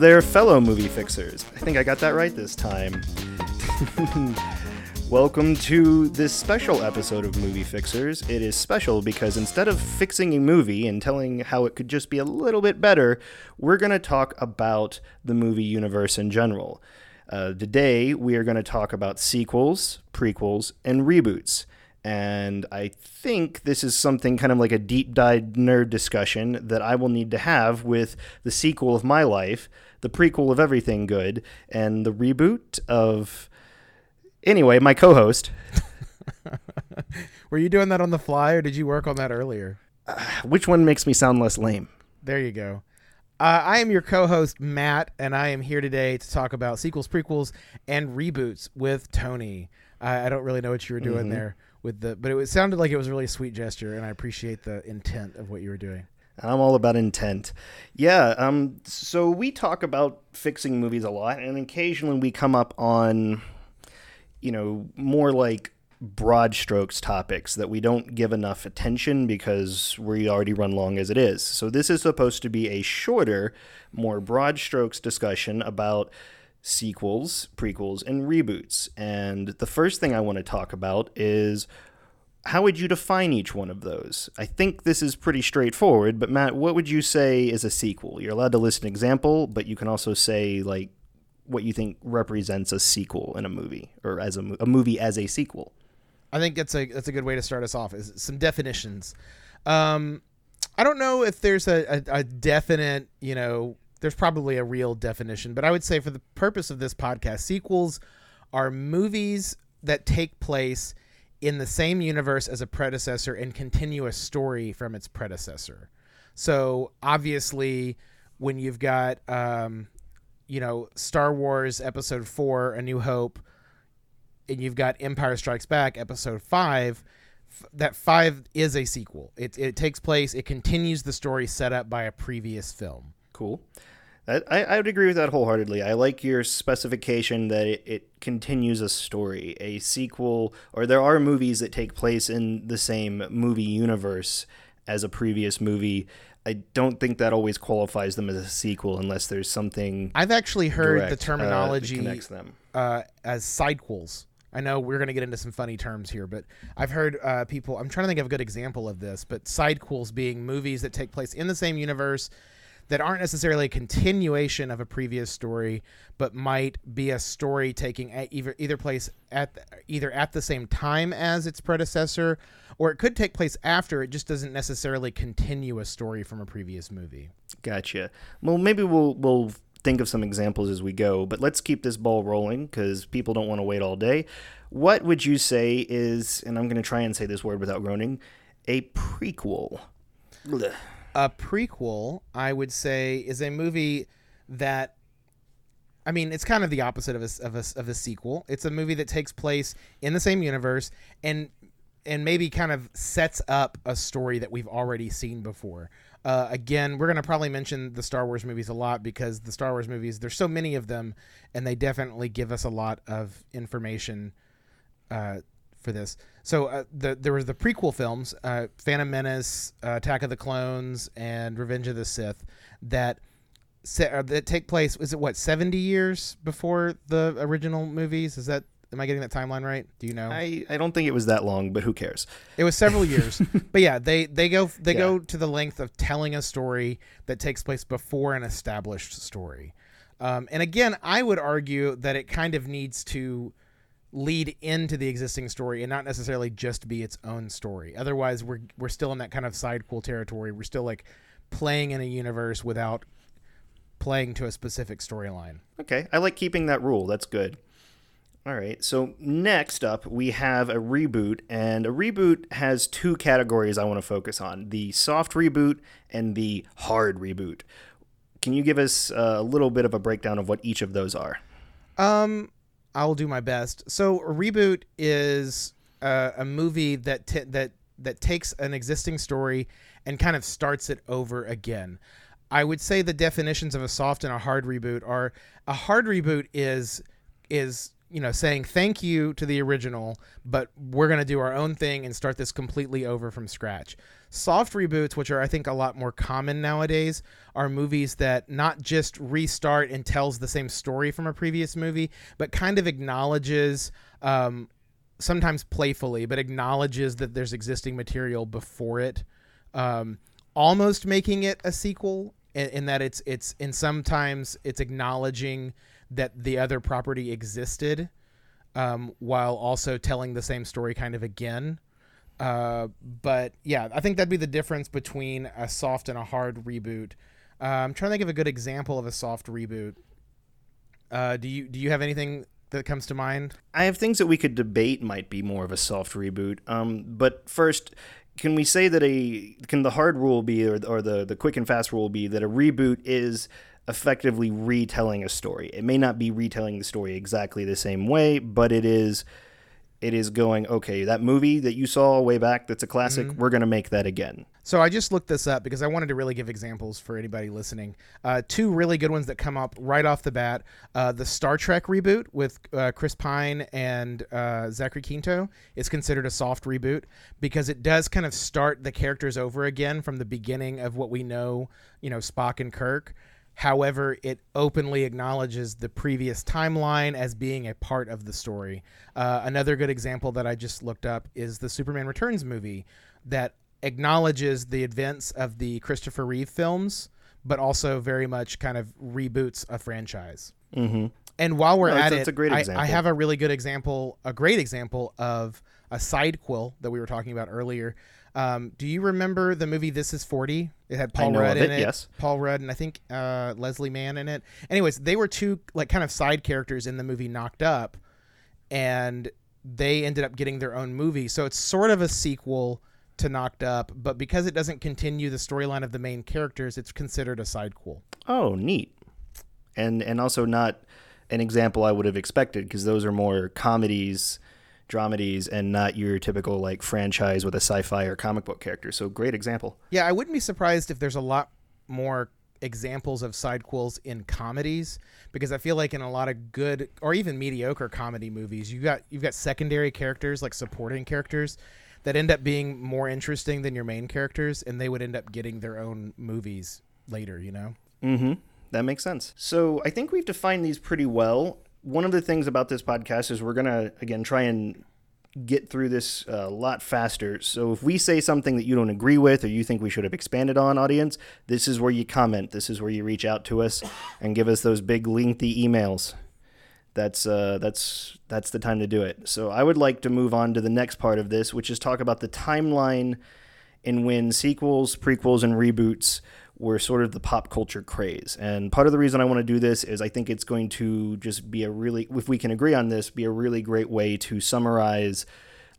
There, fellow movie fixers. I think I got that right this time. Welcome to this special episode of Movie Fixers. It is special because instead of fixing a movie and telling how it could just be a little bit better, we're going to talk about the movie universe in general. Uh, today, we are going to talk about sequels, prequels, and reboots. And I think this is something kind of like a deep dive nerd discussion that I will need to have with the sequel of my life, the prequel of everything good, and the reboot of. Anyway, my co host. Were you doing that on the fly or did you work on that earlier? Which one makes me sound less lame? There you go. Uh, I am your co host, Matt, and I am here today to talk about sequels, prequels, and reboots with Tony. I, I don't really know what you were doing Mhm. there with the, but it, was, sounded like it was really a really sweet gesture, and I appreciate the intent of what you were doing. I'm all about intent. Yeah, um so we talk about fixing movies a lot and occasionally we come up on you know, more like broad strokes topics that we don't give enough attention because we already run long as it is. So this is supposed to be a shorter, more broad strokes discussion about sequels, prequels, and reboots. And the first thing I want to talk about is how would you define each one of those? I think this is pretty straightforward, but Matt, what would you say is a sequel? You're allowed to list an example, but you can also say like what you think represents a sequel in a movie or as a, a movie as a sequel. I think that's a that's a good way to start us off. Is some definitions. Um, I don't know if there's a, a, a definite, you know, there's probably a real definition, but I would say for the purpose of this podcast, sequels are movies that take place in the same universe as a predecessor and continue a story from its predecessor. So obviously, when you've got, um, you know, Star Wars Episode Four: A New Hope, and you've got Empire Strikes Back Episode Five, f- that five is a sequel. It it takes place. It continues the story set up by a previous film. Cool. I, I would agree with that wholeheartedly. I like your specification that it, it continues a story, a sequel, or there are movies that take place in the same movie universe as a previous movie. I don't think that always qualifies them as a sequel unless there's something I've actually heard direct, uh, the terminology connects them. uh, as sidequels. I know we're going to get into some funny terms here, but I've heard uh, people. I'm trying to think of a good example of this, but sidequels being movies that take place in the same universe that aren't necessarily a continuation of a previous story, but might be a story taking a, either either place at the, either at the same time as its predecessor, or it could take place after. It just doesn't necessarily continue a story from a previous movie. Gotcha. Well, maybe we'll we'll think of some examples as we go, but let's keep this ball rolling because people don't want to wait all day. What would you say is, and I'm going to try and say this word without groaning, a prequel? Blech. A prequel, I would say, is a movie that. I mean, it's kind of the opposite of a, of a, of a sequel. It's a movie that takes place in the same universe and and maybe kind of sets up a story that we've already seen before. Uh, again, we're going to probably mention the Star Wars movies a lot because the Star Wars movies, there's so many of them, and they definitely give us a lot of information uh, for this. So uh, the there was the prequel films, uh, Phantom Menace, uh, Attack of the Clones, and Revenge of the Sith, that se- uh, that take place. Is it what seventy years before the original movies? Is that am I getting that timeline right? Do you know? I, I don't think it was that long, but who cares? It was several years, but yeah, they they go they Yeah. go to the length of telling a story that takes place before an established story. Um, and again, I would argue that it kind of needs to lead into the existing story and not necessarily just be its own story. Otherwise, we're we're still in that kind of sidequel territory. We're still like playing in a universe without playing to a specific storyline. Okay, I like keeping that rule. That's good. All right, so next up, we have a reboot, and a reboot has two categories I want to focus on the soft reboot and the hard reboot. Can you give us a little bit of a breakdown of what each of those are? Um, I will do my best. So, a reboot is uh, a movie that t- that that takes an existing story and kind of starts it over again. I would say the definitions of a soft and a hard reboot are a hard reboot is is you know, saying thank you to the original, but we're going to do our own thing and start this completely over from scratch. Soft reboots, which are I think a lot more common nowadays, are movies that not just restart and tells the same story from a previous movie, but kind of acknowledges um, sometimes playfully, but acknowledges that there's existing material before it, um, almost making it a sequel in, in, that it's it's in sometimes it's acknowledging that the other property existed, um, while also telling the same story kind of again. Uh, but yeah, I think that'd be the difference between a soft and a hard reboot. Uh, I'm trying to think of a good example of a soft reboot. Uh, do you do you have anything that comes to mind? I have things that we could debate might be more of a soft reboot. Um, but first, can we say that a can the hard rule be or, or the the quick and fast rule be that a reboot is effectively retelling a story? It may not be retelling the story exactly the same way, but it is it is going okay that movie that you saw way back that's a classic mm-hmm. we're going to make that again so i just looked this up because i wanted to really give examples for anybody listening uh, two really good ones that come up right off the bat uh, the star trek reboot with uh, chris pine and uh, zachary quinto is considered a soft reboot because it does kind of start the characters over again from the beginning of what we know you know spock and kirk However, it openly acknowledges the previous timeline as being a part of the story. Uh, another good example that I just looked up is the Superman Returns movie that acknowledges the events of the Christopher Reeve films, but also very much kind of reboots a franchise. Mm-hmm. And while we're no, at it, a great I, I have a really good example, a great example of a sidequel that we were talking about earlier um, do you remember the movie This Is 40? It had Paul Rudd in it, Yes. Paul Rudd and I think uh, Leslie Mann in it. Anyways, they were two like kind of side characters in the movie Knocked Up, and they ended up getting their own movie. So it's sort of a sequel to Knocked Up, but because it doesn't continue the storyline of the main characters, it's considered a sidequel. Oh, neat. And and also not an example I would have expected because those are more comedies dramedies and not your typical like franchise with a sci-fi or comic book character. So great example. Yeah, I wouldn't be surprised if there's a lot more examples of sidequels in comedies because I feel like in a lot of good or even mediocre comedy movies, you got you've got secondary characters like supporting characters that end up being more interesting than your main characters and they would end up getting their own movies later, you know. Mhm. That makes sense. So, I think we've defined these pretty well one of the things about this podcast is we're going to, again, try and get through this a lot faster. So if we say something that you don't agree with or you think we should have expanded on, audience, this is where you comment. This is where you reach out to us and give us those big lengthy emails. That's uh, that's that's the time to do it. So I would like to move on to the next part of this, which is talk about the timeline in when sequels, prequels, and reboots were sort of the pop culture craze. And part of the reason I want to do this is I think it's going to just be a really, if we can agree on this, be a really great way to summarize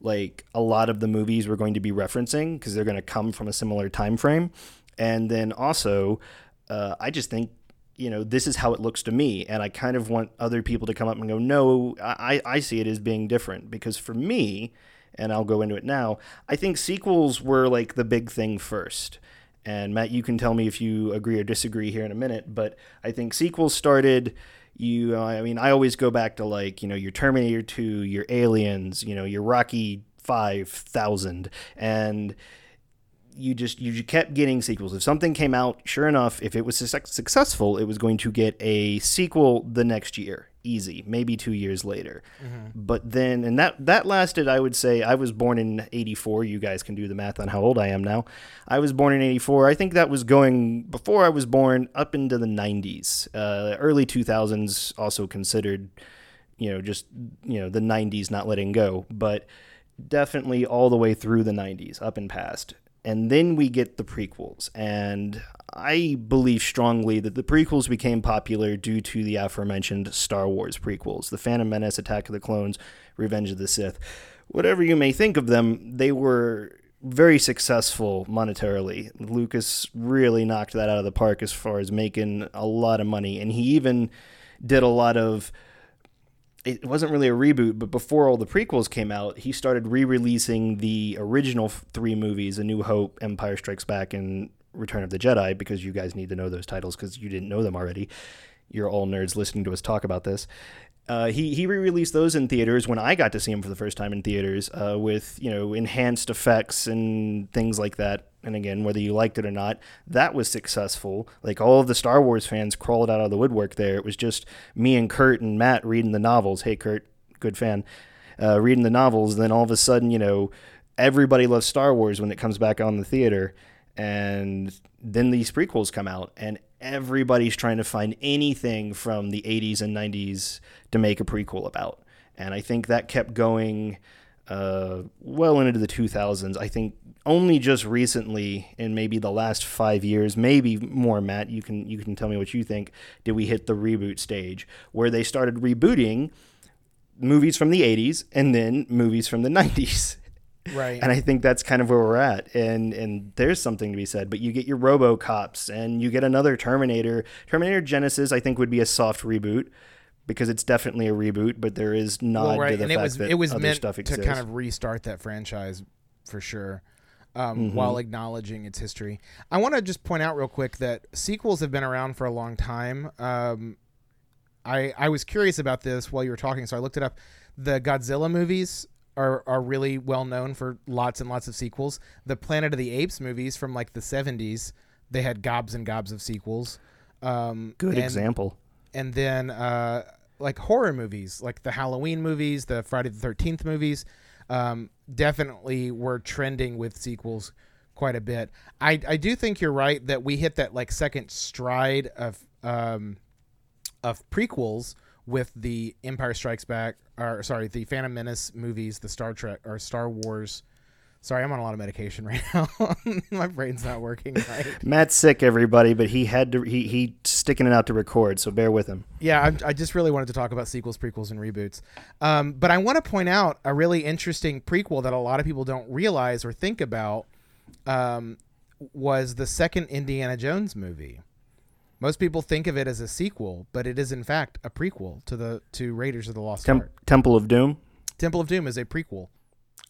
like a lot of the movies we're going to be referencing because they're going to come from a similar time frame. And then also, uh, I just think you know this is how it looks to me and i kind of want other people to come up and go no i, I see it as being different because for me and i'll go into it now i think sequels were like the big thing first and Matt, you can tell me if you agree or disagree here in a minute. But I think sequels started. You, I mean, I always go back to like you know your Terminator Two, your Aliens, you know your Rocky Five Thousand, and you just you kept getting sequels. If something came out, sure enough, if it was successful, it was going to get a sequel the next year easy, maybe two years later. Mm-hmm. But then, and that that lasted. I would say I was born in '84. You guys can do the math on how old I am now. I was born in '84. I think that was going before I was born up into the '90s, uh, early 2000s. Also considered, you know, just you know the '90s not letting go, but definitely all the way through the 90s, up and past and then we get the prequels. And I believe strongly that the prequels became popular due to the aforementioned Star Wars prequels The Phantom Menace, Attack of the Clones, Revenge of the Sith. Whatever you may think of them, they were very successful monetarily. Lucas really knocked that out of the park as far as making a lot of money. And he even did a lot of it wasn't really a reboot, but before all the prequels came out, he started re-releasing the original three movies: A New Hope, Empire Strikes Back, and Return of the Jedi. Because you guys need to know those titles because you didn't know them already. you're all nerds listening to us talk about this. Uh, he he re-released those in theaters when I got to see him for the first time in theaters uh, with you know enhanced effects and things like that. And again, whether you liked it or not, that was successful. Like all of the Star Wars fans crawled out of the woodwork there. It was just me and Kurt and Matt reading the novels. Hey, Kurt, good fan. Uh, reading the novels. Then all of a sudden, you know, everybody loves Star Wars when it comes back on the theater. And then these prequels come out, and everybody's trying to find anything from the 80s and 90s to make a prequel about. And I think that kept going uh, well into the 2000s. I think only just recently, in maybe the last five years, maybe more, Matt, you can you can tell me what you think. Did we hit the reboot stage where they started rebooting movies from the 80s and then movies from the 90s? Right. And I think that's kind of where we're at. And and there's something to be said. But you get your RoboCops and you get another Terminator. Terminator Genisys, I think, would be a soft reboot because it's definitely a reboot. But there is not well, right. to the and fact it was that it was other meant stuff to kind of restart that franchise for sure. Um, Mm-hmm. While acknowledging its history, I want to just point out real quick that sequels have been around for a long time. Um, I I was curious about this while you were talking, so I looked it up. The Godzilla movies are are really well known for lots and lots of sequels. The Planet of the Apes movies from like the '70s, they had gobs and gobs of sequels. Um, Good and- example. and then uh, like horror movies, like the Halloween movies, the Friday the Thirteenth movies, um, definitely were trending with sequels quite a bit. I I do think you're right that we hit that like second stride of um, of prequels with the Empire Strikes Back, or sorry, the Phantom Menace movies, the Star Trek or Star Wars. Sorry, I'm on a lot of medication right now. My brain's not working right. Matt's sick, everybody, but he had to he he sticking it out to record, so bear with him. Yeah, I, I just really wanted to talk about sequels, prequels, and reboots. Um, but I want to point out a really interesting prequel that a lot of people don't realize or think about um, was the second Indiana Jones movie. Most people think of it as a sequel, but it is in fact a prequel to the to Raiders of the Lost Tem- Ark. Temple of Doom. Temple of Doom is a prequel.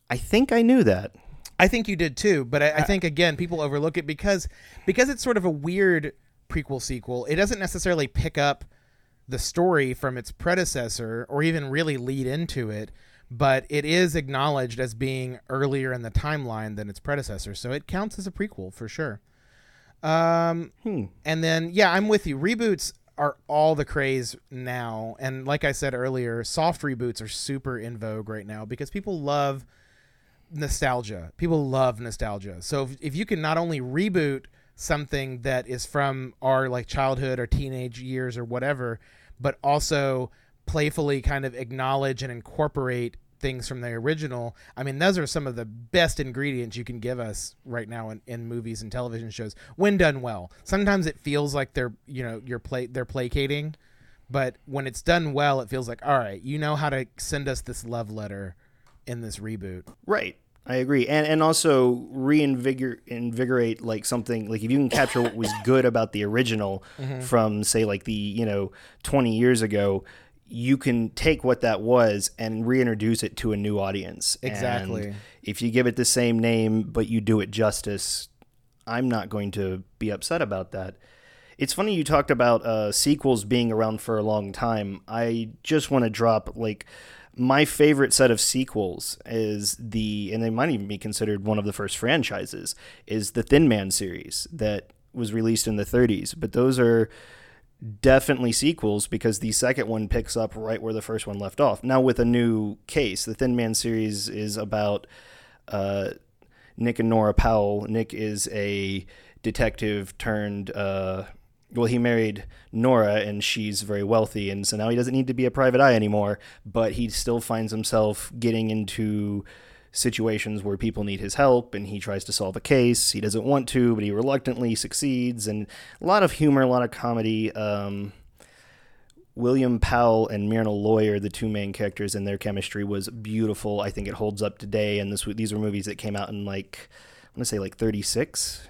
I think I knew that. I think you did too, but I, I think again people overlook it because because it's sort of a weird prequel sequel. It doesn't necessarily pick up the story from its predecessor or even really lead into it, but it is acknowledged as being earlier in the timeline than its predecessor, so it counts as a prequel for sure. Um, Hmm. and then yeah, I'm with you. Reboots are all the craze now, and like I said earlier, soft reboots are super in vogue right now because people love nostalgia. People love nostalgia. So if, if you can not only reboot something that is from our like childhood or teenage years or whatever, but also playfully kind of acknowledge and incorporate things from the original. I mean, those are some of the best ingredients you can give us right now in, in movies and television shows when done well. Sometimes it feels like they're, you know, you're play they're placating, but when it's done well, it feels like, all right, you know how to send us this love letter in this reboot. Right. I agree. And and also reinvigorate invigorate like something like if you can capture what was good about the original mm-hmm. from say like the, you know, 20 years ago, you can take what that was and reintroduce it to a new audience. Exactly. And if you give it the same name but you do it justice, I'm not going to be upset about that. It's funny you talked about uh, sequels being around for a long time. I just want to drop like my favorite set of sequels is the, and they might even be considered one of the first franchises, is the Thin Man series that was released in the 30s. But those are definitely sequels because the second one picks up right where the first one left off. Now with a new case, the Thin Man series is about uh, Nick and Nora Powell. Nick is a detective turned. Uh, well, he married Nora, and she's very wealthy, and so now he doesn't need to be a private eye anymore. But he still finds himself getting into situations where people need his help, and he tries to solve a case. He doesn't want to, but he reluctantly succeeds, and a lot of humor, a lot of comedy. Um, William Powell and Myrna Loy, the two main characters, and their chemistry was beautiful. I think it holds up today. And this these were movies that came out in like I'm gonna say like 36,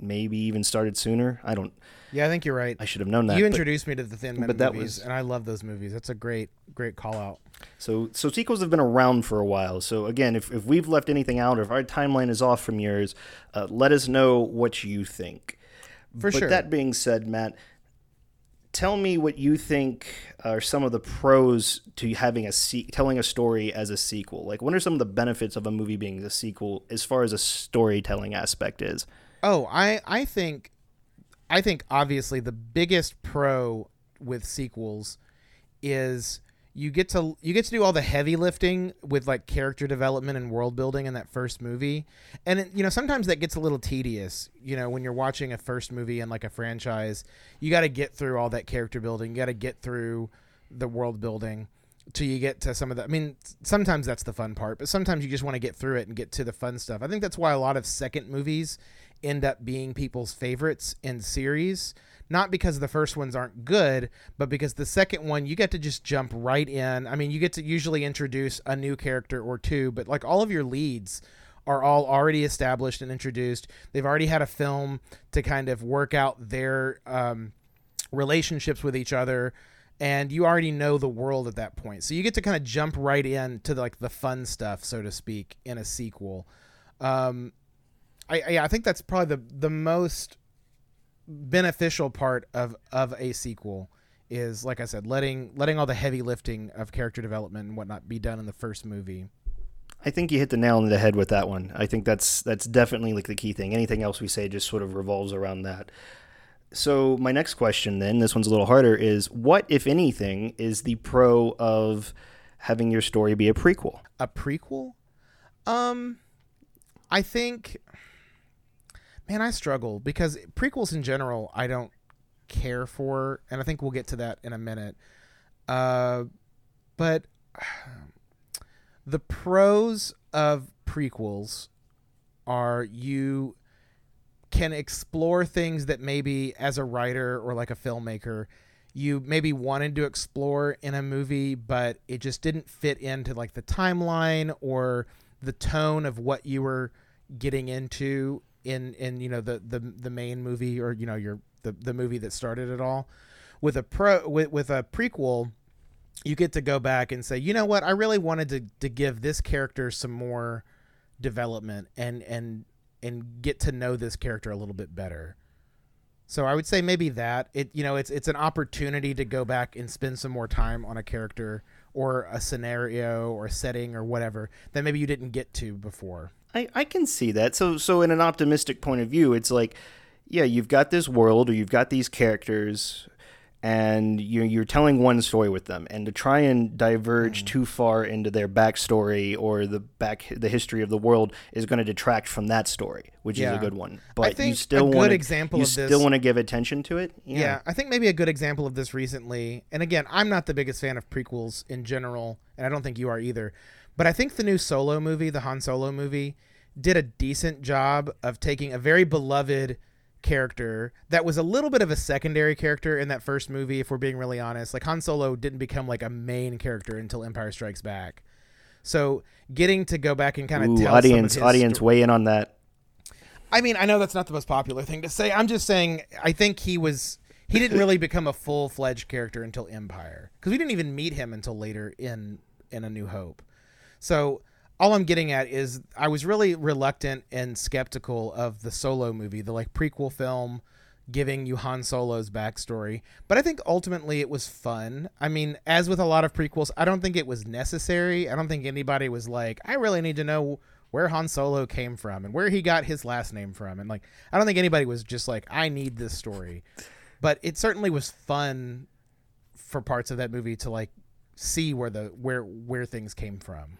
maybe even started sooner. I don't. Yeah, I think you're right. I should have known that. you but- introduced me to the Thin Men but that movies, was- and I love those movies. That's a great, great call out. So so sequels have been around for a while. So again, if, if we've left anything out or if our timeline is off from yours, uh, let us know what you think. For but sure. that being said, Matt, tell me what you think are some of the pros to having a se- telling a story as a sequel. Like, what are some of the benefits of a movie being a sequel as far as a storytelling aspect is? Oh, I I think I think obviously the biggest pro with sequels is you get to you get to do all the heavy lifting with like character development and world building in that first movie. And it, you know sometimes that gets a little tedious you know when you're watching a first movie in like a franchise you got to get through all that character building you got to get through the world building till you get to some of the i mean sometimes that's the fun part but sometimes you just want to get through it and get to the fun stuff. I think that's why a lot of second movies end up being people's favorites in series not because the first ones aren't good, but because the second one you get to just jump right in. I mean, you get to usually introduce a new character or two, but like all of your leads are all already established and introduced. They've already had a film to kind of work out their um, relationships with each other and you already know the world at that point. So you get to kind of jump right in to the, like the fun stuff, so to speak, in a sequel. Um, I, I, I think that's probably the the most beneficial part of of a sequel is like I said, letting letting all the heavy lifting of character development and whatnot be done in the first movie. I think you hit the nail on the head with that one. I think that's that's definitely like the key thing. Anything else we say just sort of revolves around that. So my next question then, this one's a little harder, is what, if anything, is the pro of having your story be a prequel? A prequel? Um I think man, I struggle because prequels in general I don't care for, and I think we'll get to that in a minute. Uh, but the pros of prequels are you can explore things that maybe as a writer or like a filmmaker you maybe wanted to explore in a movie but it just didn't fit into like the timeline or the tone of what you were getting into in in you know the the the main movie or you know your the the movie that started it all. With a pro with with a prequel you get to go back and say you know what? I really wanted to to give this character some more development and and and get to know this character a little bit better. So I would say maybe that. It you know it's it's an opportunity to go back and spend some more time on a character or a scenario or setting or whatever that maybe you didn't get to before. I, I can see that. So so in an optimistic point of view, it's like, yeah, you've got this world or you've got these characters and you're, you're telling one story with them and to try and diverge mm. too far into their backstory or the back the history of the world is going to detract from that story which yeah. is a good one but you still want example you still want to give attention to it yeah. yeah i think maybe a good example of this recently and again i'm not the biggest fan of prequels in general and i don't think you are either but I think the new Solo movie, the Han Solo movie, did a decent job of taking a very beloved character that was a little bit of a secondary character in that first movie if we're being really honest. Like Han Solo didn't become like a main character until Empire Strikes Back. So getting to go back and kind of tell audience audience weigh in on that. I mean I know that's not the most popular thing to say. I'm just saying I think he was he didn't really become a full-fledged character until Empire. Cuz we didn't even meet him until later in in A New Hope so all I'm getting at is I was really reluctant and skeptical of the Solo movie, the like prequel film giving you Han Solo's backstory. But I think ultimately it was fun. I mean, as with a lot of prequels, I don't think it was necessary. I don't think anybody was like, I really need to know where Han Solo came from and where he got his last name from. And like, I don't think anybody was just like, I need this story. But it certainly was fun for parts of that movie to like see where the where where things came from.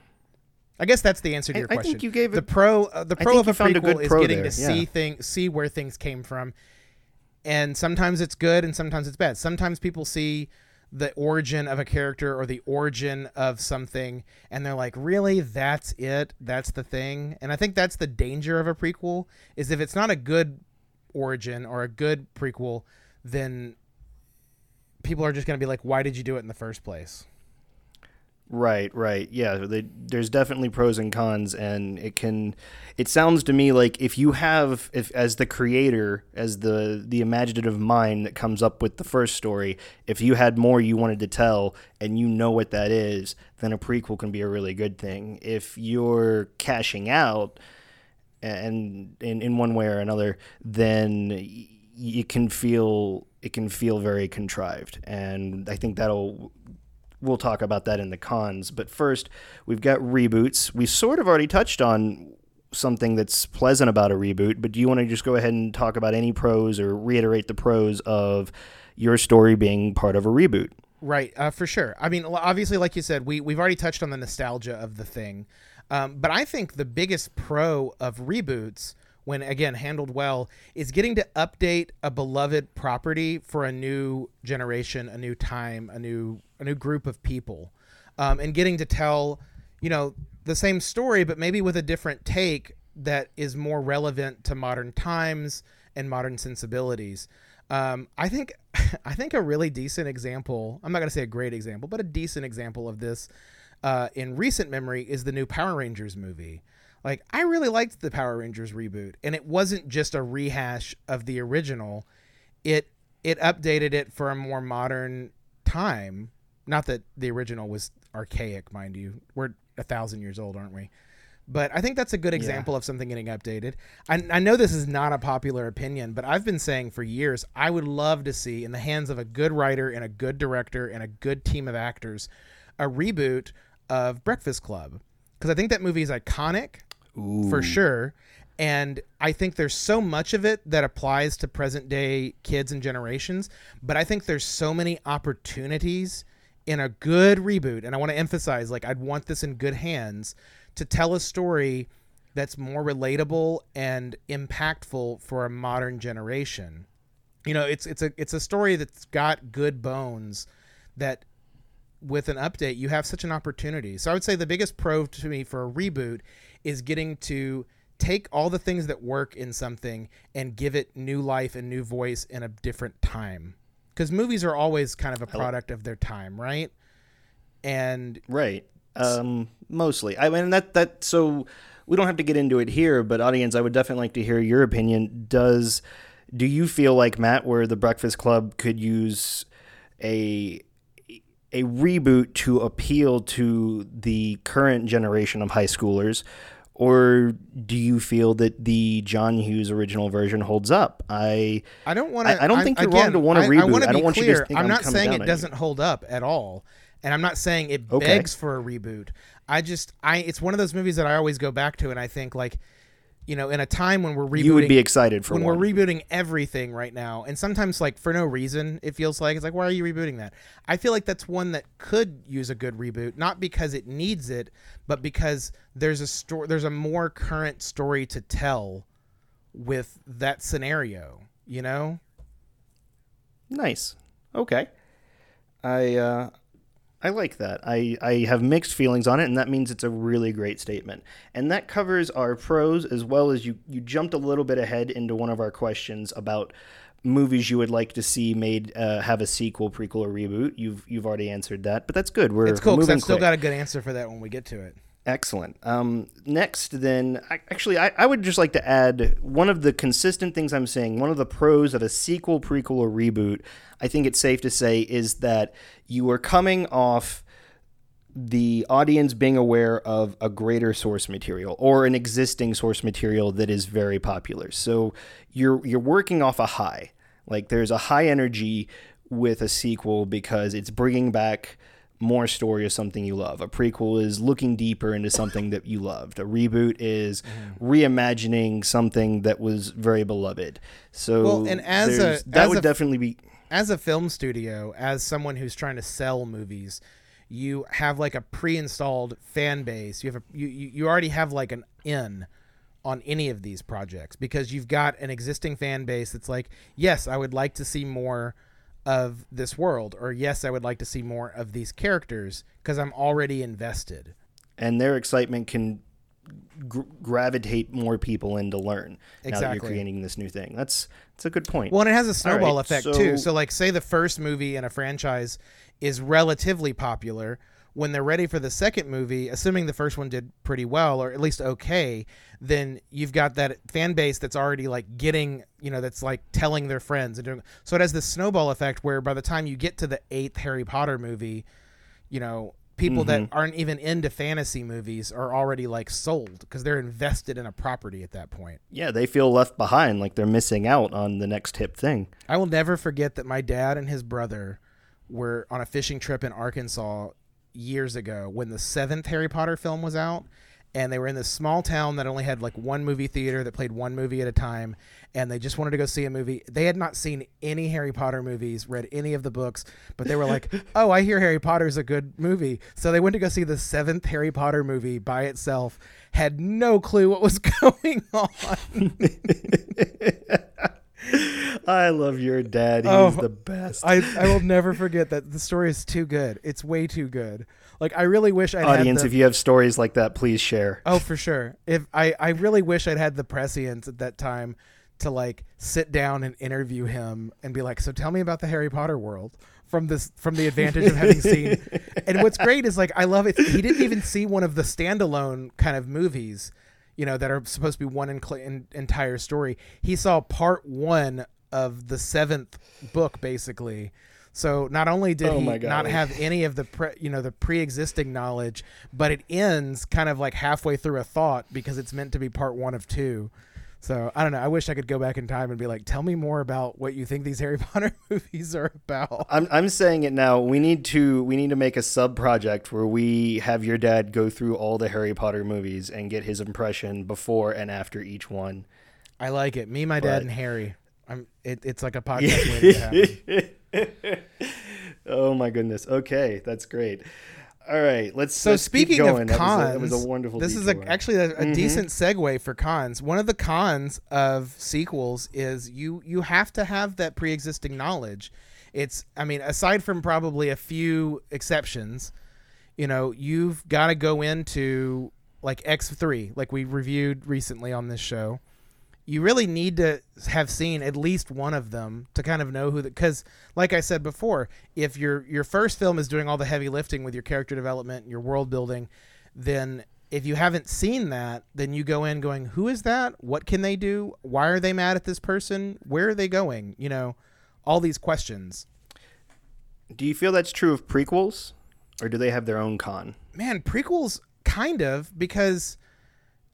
I guess that's the answer to your I, question. I think you gave the pro. Uh, the pro of a prequel a is getting there. to yeah. see thing, see where things came from, and sometimes it's good and sometimes it's bad. Sometimes people see the origin of a character or the origin of something, and they're like, "Really? That's it? That's the thing?" And I think that's the danger of a prequel is if it's not a good origin or a good prequel, then people are just going to be like, "Why did you do it in the first place?" Right, right. Yeah, they, there's definitely pros and cons and it can it sounds to me like if you have if as the creator, as the the imaginative mind that comes up with the first story, if you had more you wanted to tell and you know what that is, then a prequel can be a really good thing. If you're cashing out and in in one way or another, then you can feel it can feel very contrived, and I think that'll we'll talk about that in the cons. But first, we've got reboots. We sort of already touched on something that's pleasant about a reboot, but do you want to just go ahead and talk about any pros or reiterate the pros of your story being part of a reboot? Right, uh, for sure. I mean, obviously, like you said, we we've already touched on the nostalgia of the thing, um, but I think the biggest pro of reboots, when again handled well, is getting to update a beloved property for a new generation, a new time, a new a new group of people, um, and getting to tell, you know, the same story, but maybe with a different take that is more relevant to modern times and modern sensibilities. Um, I think I think a really decent example. I'm not going to say a great example, but a decent example of this uh, in recent memory is the new Power Rangers movie. Like I really liked the Power Rangers reboot, and it wasn't just a rehash of the original. It it updated it for a more modern time. Not that the original was archaic, mind you. We're a thousand years old, aren't we? But I think that's a good example yeah. of something getting updated. I, I know this is not a popular opinion, but I've been saying for years I would love to see, in the hands of a good writer and a good director and a good team of actors, a reboot of Breakfast Club. Because I think that movie is iconic Ooh. for sure. And I think there's so much of it that applies to present day kids and generations. But I think there's so many opportunities in a good reboot. And I want to emphasize like, I'd want this in good hands to tell a story that's more relatable and impactful for a modern generation. You know, it's it's a it's a story that's got good bones that with an update you have such an opportunity. So I would say the biggest pro to me for a reboot is getting to take all the things that work in something and give it new life and new voice in a different time. Cuz movies are always kind of a product of their time, right? And right um, mostly. I mean that that so we don't have to get into it here, but audience, I would definitely like to hear your opinion. Does do you feel like Matt, where the Breakfast Club could use a a reboot to appeal to the current generation of high schoolers? Or do you feel that the John Hughes original version holds up? I I don't want to. I, I, don't think you're again, wrong to want to reboot. I, I, don't want clear. you to think I'm, I'm not saying it doesn't hold up at all and I'm not saying it okay. begs for a reboot. I just I it's one of those movies that I always go back to, and I think like, you know, in a time when we're rebooting, you would be excited for when one. we're rebooting everything right now, and sometimes like for no reason, it feels like it's like why are you rebooting that? I feel like that's one that could use a good reboot, not because it needs it, but because there's a story, there's a more current story to tell with that scenario. You know. Nice. Okay. I uh, I like that. I, I have mixed feelings on it, and that means it's a really great statement. And that covers our pros as well as you, you jumped a little bit ahead into one of our questions about movies you would like to see made uh, have a sequel, prequel, or reboot. You've you've already answered that, but that's good. We're it's cool because I've still got a good answer for that when we get to it. Excellent. Um, next, then, I, actually, I, I would just like to add one of the consistent things I'm saying, one of the pros of a sequel, prequel, or reboot, I think it's safe to say, is that you are coming off the audience being aware of a greater source material or an existing source material that is very popular. So you're you're working off a high. Like there's a high energy with a sequel because it's bringing back more story of something you love. A prequel is looking deeper into something that you loved. A reboot is mm. reimagining something that was very beloved. So well, and as a that as would a, definitely be as a film studio, as someone who's trying to sell movies, you have like a pre-installed fan base. You have a you you already have like an in on any of these projects because you've got an existing fan base that's like, yes, I would like to see more of this world or yes i would like to see more of these characters because i'm already invested. And their excitement can gr- gravitate more people in to learn exactly. now that you're creating this new thing. That's that's a good point. Well and it has a snowball right, effect so... too so like say the first movie in a franchise is relatively popular when they're ready for the second movie, assuming the first one did pretty well or at least okay, then you've got that fan base that's already like getting, you know, that's like telling their friends and doing. So it has this snowball effect where by the time you get to the eighth Harry Potter movie, you know, people that mm-hmm. aren't even into fantasy movies are already like sold because they're invested in a property at that point. Yeah, they feel left behind, like they're missing out on the next hip thing. I will never forget that my dad and his brother were on a fishing trip in Arkansas years ago when the seventh Harry Potter film was out. And they were in this small town that only had like one movie theater that played one movie at a time. And they just wanted to go see a movie. They had not seen any Harry Potter movies, read any of the books, but they were like, oh, I hear Harry Potter's a good movie. So they went to go see the seventh Harry Potter movie by itself, had no clue what was going on. I love your dad. He's Oh, the best. I, I will never forget that the story is too good. It's way too good. Like I really wish I had Audience, the, if you have stories like that, please share. Oh, for sure. If I I really wish I'd had the prescience at that time to like sit down and interview him and be like, "So tell me about the Harry Potter world." From this, from the advantage of having seen, and what's great is like I love it. He didn't even see one of the standalone kind of movies, you know, that are supposed to be one in, in, entire story. He saw part one of the seventh book, basically. So not only did Oh he not have any of the pre, you know the pre-existing knowledge, but it ends kind of like halfway through a thought because it's meant to be part one of two. So I don't know. I wish I could go back in time and be like, tell me more about what you think these Harry Potter movies are about. I'm I'm saying it now. We need to we need to make a sub project where we have your dad go through all the Harry Potter movies and get his impression before and after each one. I like it. Me, my dad, and Harry. I'm. It, it's like a podcast waiting to happen. oh my goodness. Okay, that's great. All right, let's. So let's speaking of was cons, that was a, wonderful. This is a, actually a, a Mhm. decent segue for cons. One of the cons of sequels is you you have to have that pre-existing knowledge. It's I mean, aside from probably a few exceptions, you know, you've got to go into like X3, like we reviewed recently on this show. You really need to have seen at least one of them to kind of know who the because like I said before, if your your first film is doing all the heavy lifting with your character development, your world building, then if you haven't seen that, then you go in going, who is that? What can they do? Why are they mad at this person? Where are they going? You know, all these questions. Do you feel that's true of prequels, or do they have their own con? Man, prequels kind of because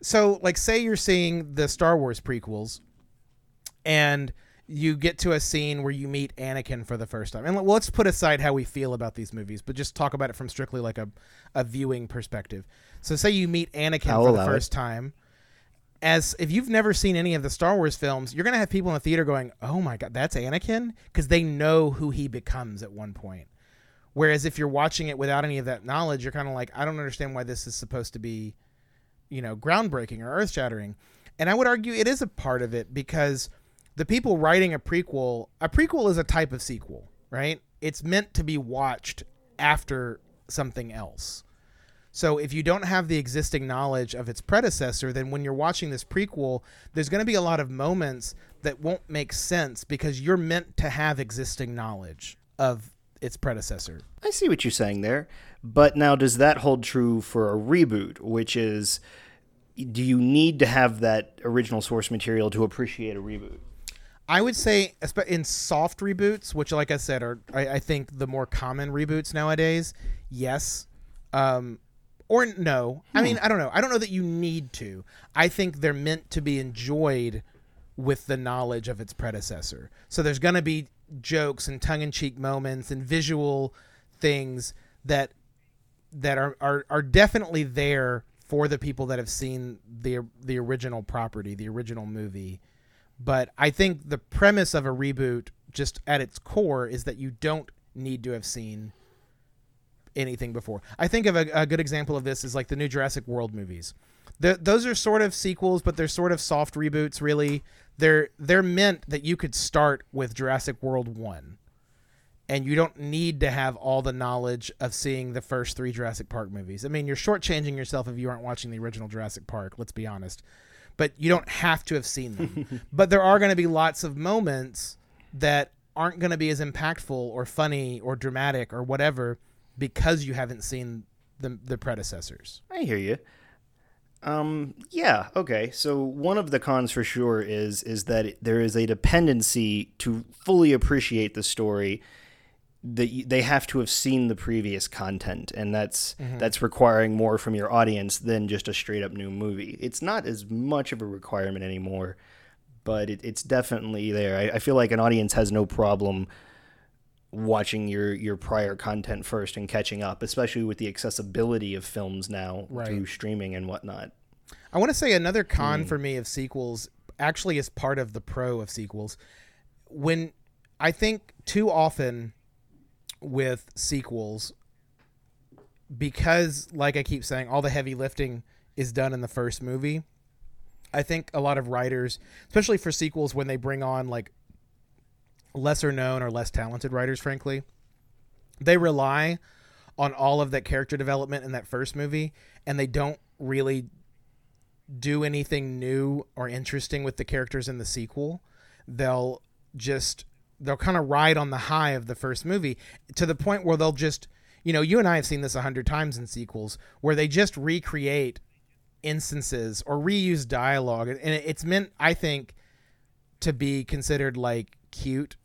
so like say you're seeing the Star Wars prequels and you get to a scene where you meet Anakin for the first time. And well, let's put aside how we feel about these movies, but just talk about it from strictly like a, a viewing perspective. So say you meet Anakin I'll for the allow it. first time. As if you've never seen any of the Star Wars films, you're gonna have people in the theater going, "Oh my god, that's Anakin," because they know who he becomes at one point. Whereas if you're watching it without any of that knowledge, you're kind of like, I don't understand why this is supposed to be, you know, groundbreaking or earth shattering. And I would argue it is a part of it because the people writing a prequel, a prequel is a type of sequel, right? It's meant to be watched after something else. So if you don't have the existing knowledge of its predecessor, then when you're watching this prequel, there's going to be a lot of moments that won't make sense because you're meant to have existing knowledge of its predecessor. I see what you're saying there, but now does that hold true for a reboot? Which is, do you need to have that original source material to appreciate a reboot? I would say, in soft reboots, which, like I said, are I, I think the more common reboots nowadays. Yes, um, or no. I mean, I don't know. I don't know that you need to. I think they're meant to be enjoyed with the knowledge of its predecessor. So there's going to be jokes and tongue-in-cheek moments and visual things that that are, are are definitely there for the people that have seen the the original property, the original movie. But I think the premise of a reboot, just at its core, is that you don't need to have seen anything before. I think of a, a good example of this is like the new Jurassic World movies. The, those are sort of sequels, but they're sort of soft reboots. Really, they're they're meant that you could start with Jurassic World one, and you don't need to have all the knowledge of seeing the first three Jurassic Park movies. I mean, you're shortchanging yourself if you aren't watching the original Jurassic Park. Let's be honest, but you don't have to have seen them. but there are going to be lots of moments that aren't going to be as impactful or funny or dramatic or whatever because you haven't seen the the predecessors. I hear you. Um, yeah, okay. So one of the cons for sure is is that it- there is a dependency to fully appreciate the story the, they have to have seen the previous content, and that's that's requiring more from your audience than just a straight up new movie. It's not as much of a requirement anymore, but it, it's definitely there. I, I feel like an audience has no problem watching your your prior content first and catching up, especially with the accessibility of films now Right. through streaming and whatnot. I want to say another con mm. for me of sequels actually is part of the pro of sequels. When I think too often with sequels, because like I keep saying, all the heavy lifting is done in the first movie. I think a lot of writers, especially for sequels, when they bring on like lesser known or less talented writers, frankly, they rely on all of that character development in that first movie, and they don't really do anything new or interesting with the characters in the sequel. They'll just they'll kind of ride on the high of the first movie to the point where they'll just you know you and I have seen this a hundred times in sequels where they just recreate instances or reuse dialogue and it's meant I think to be considered like cute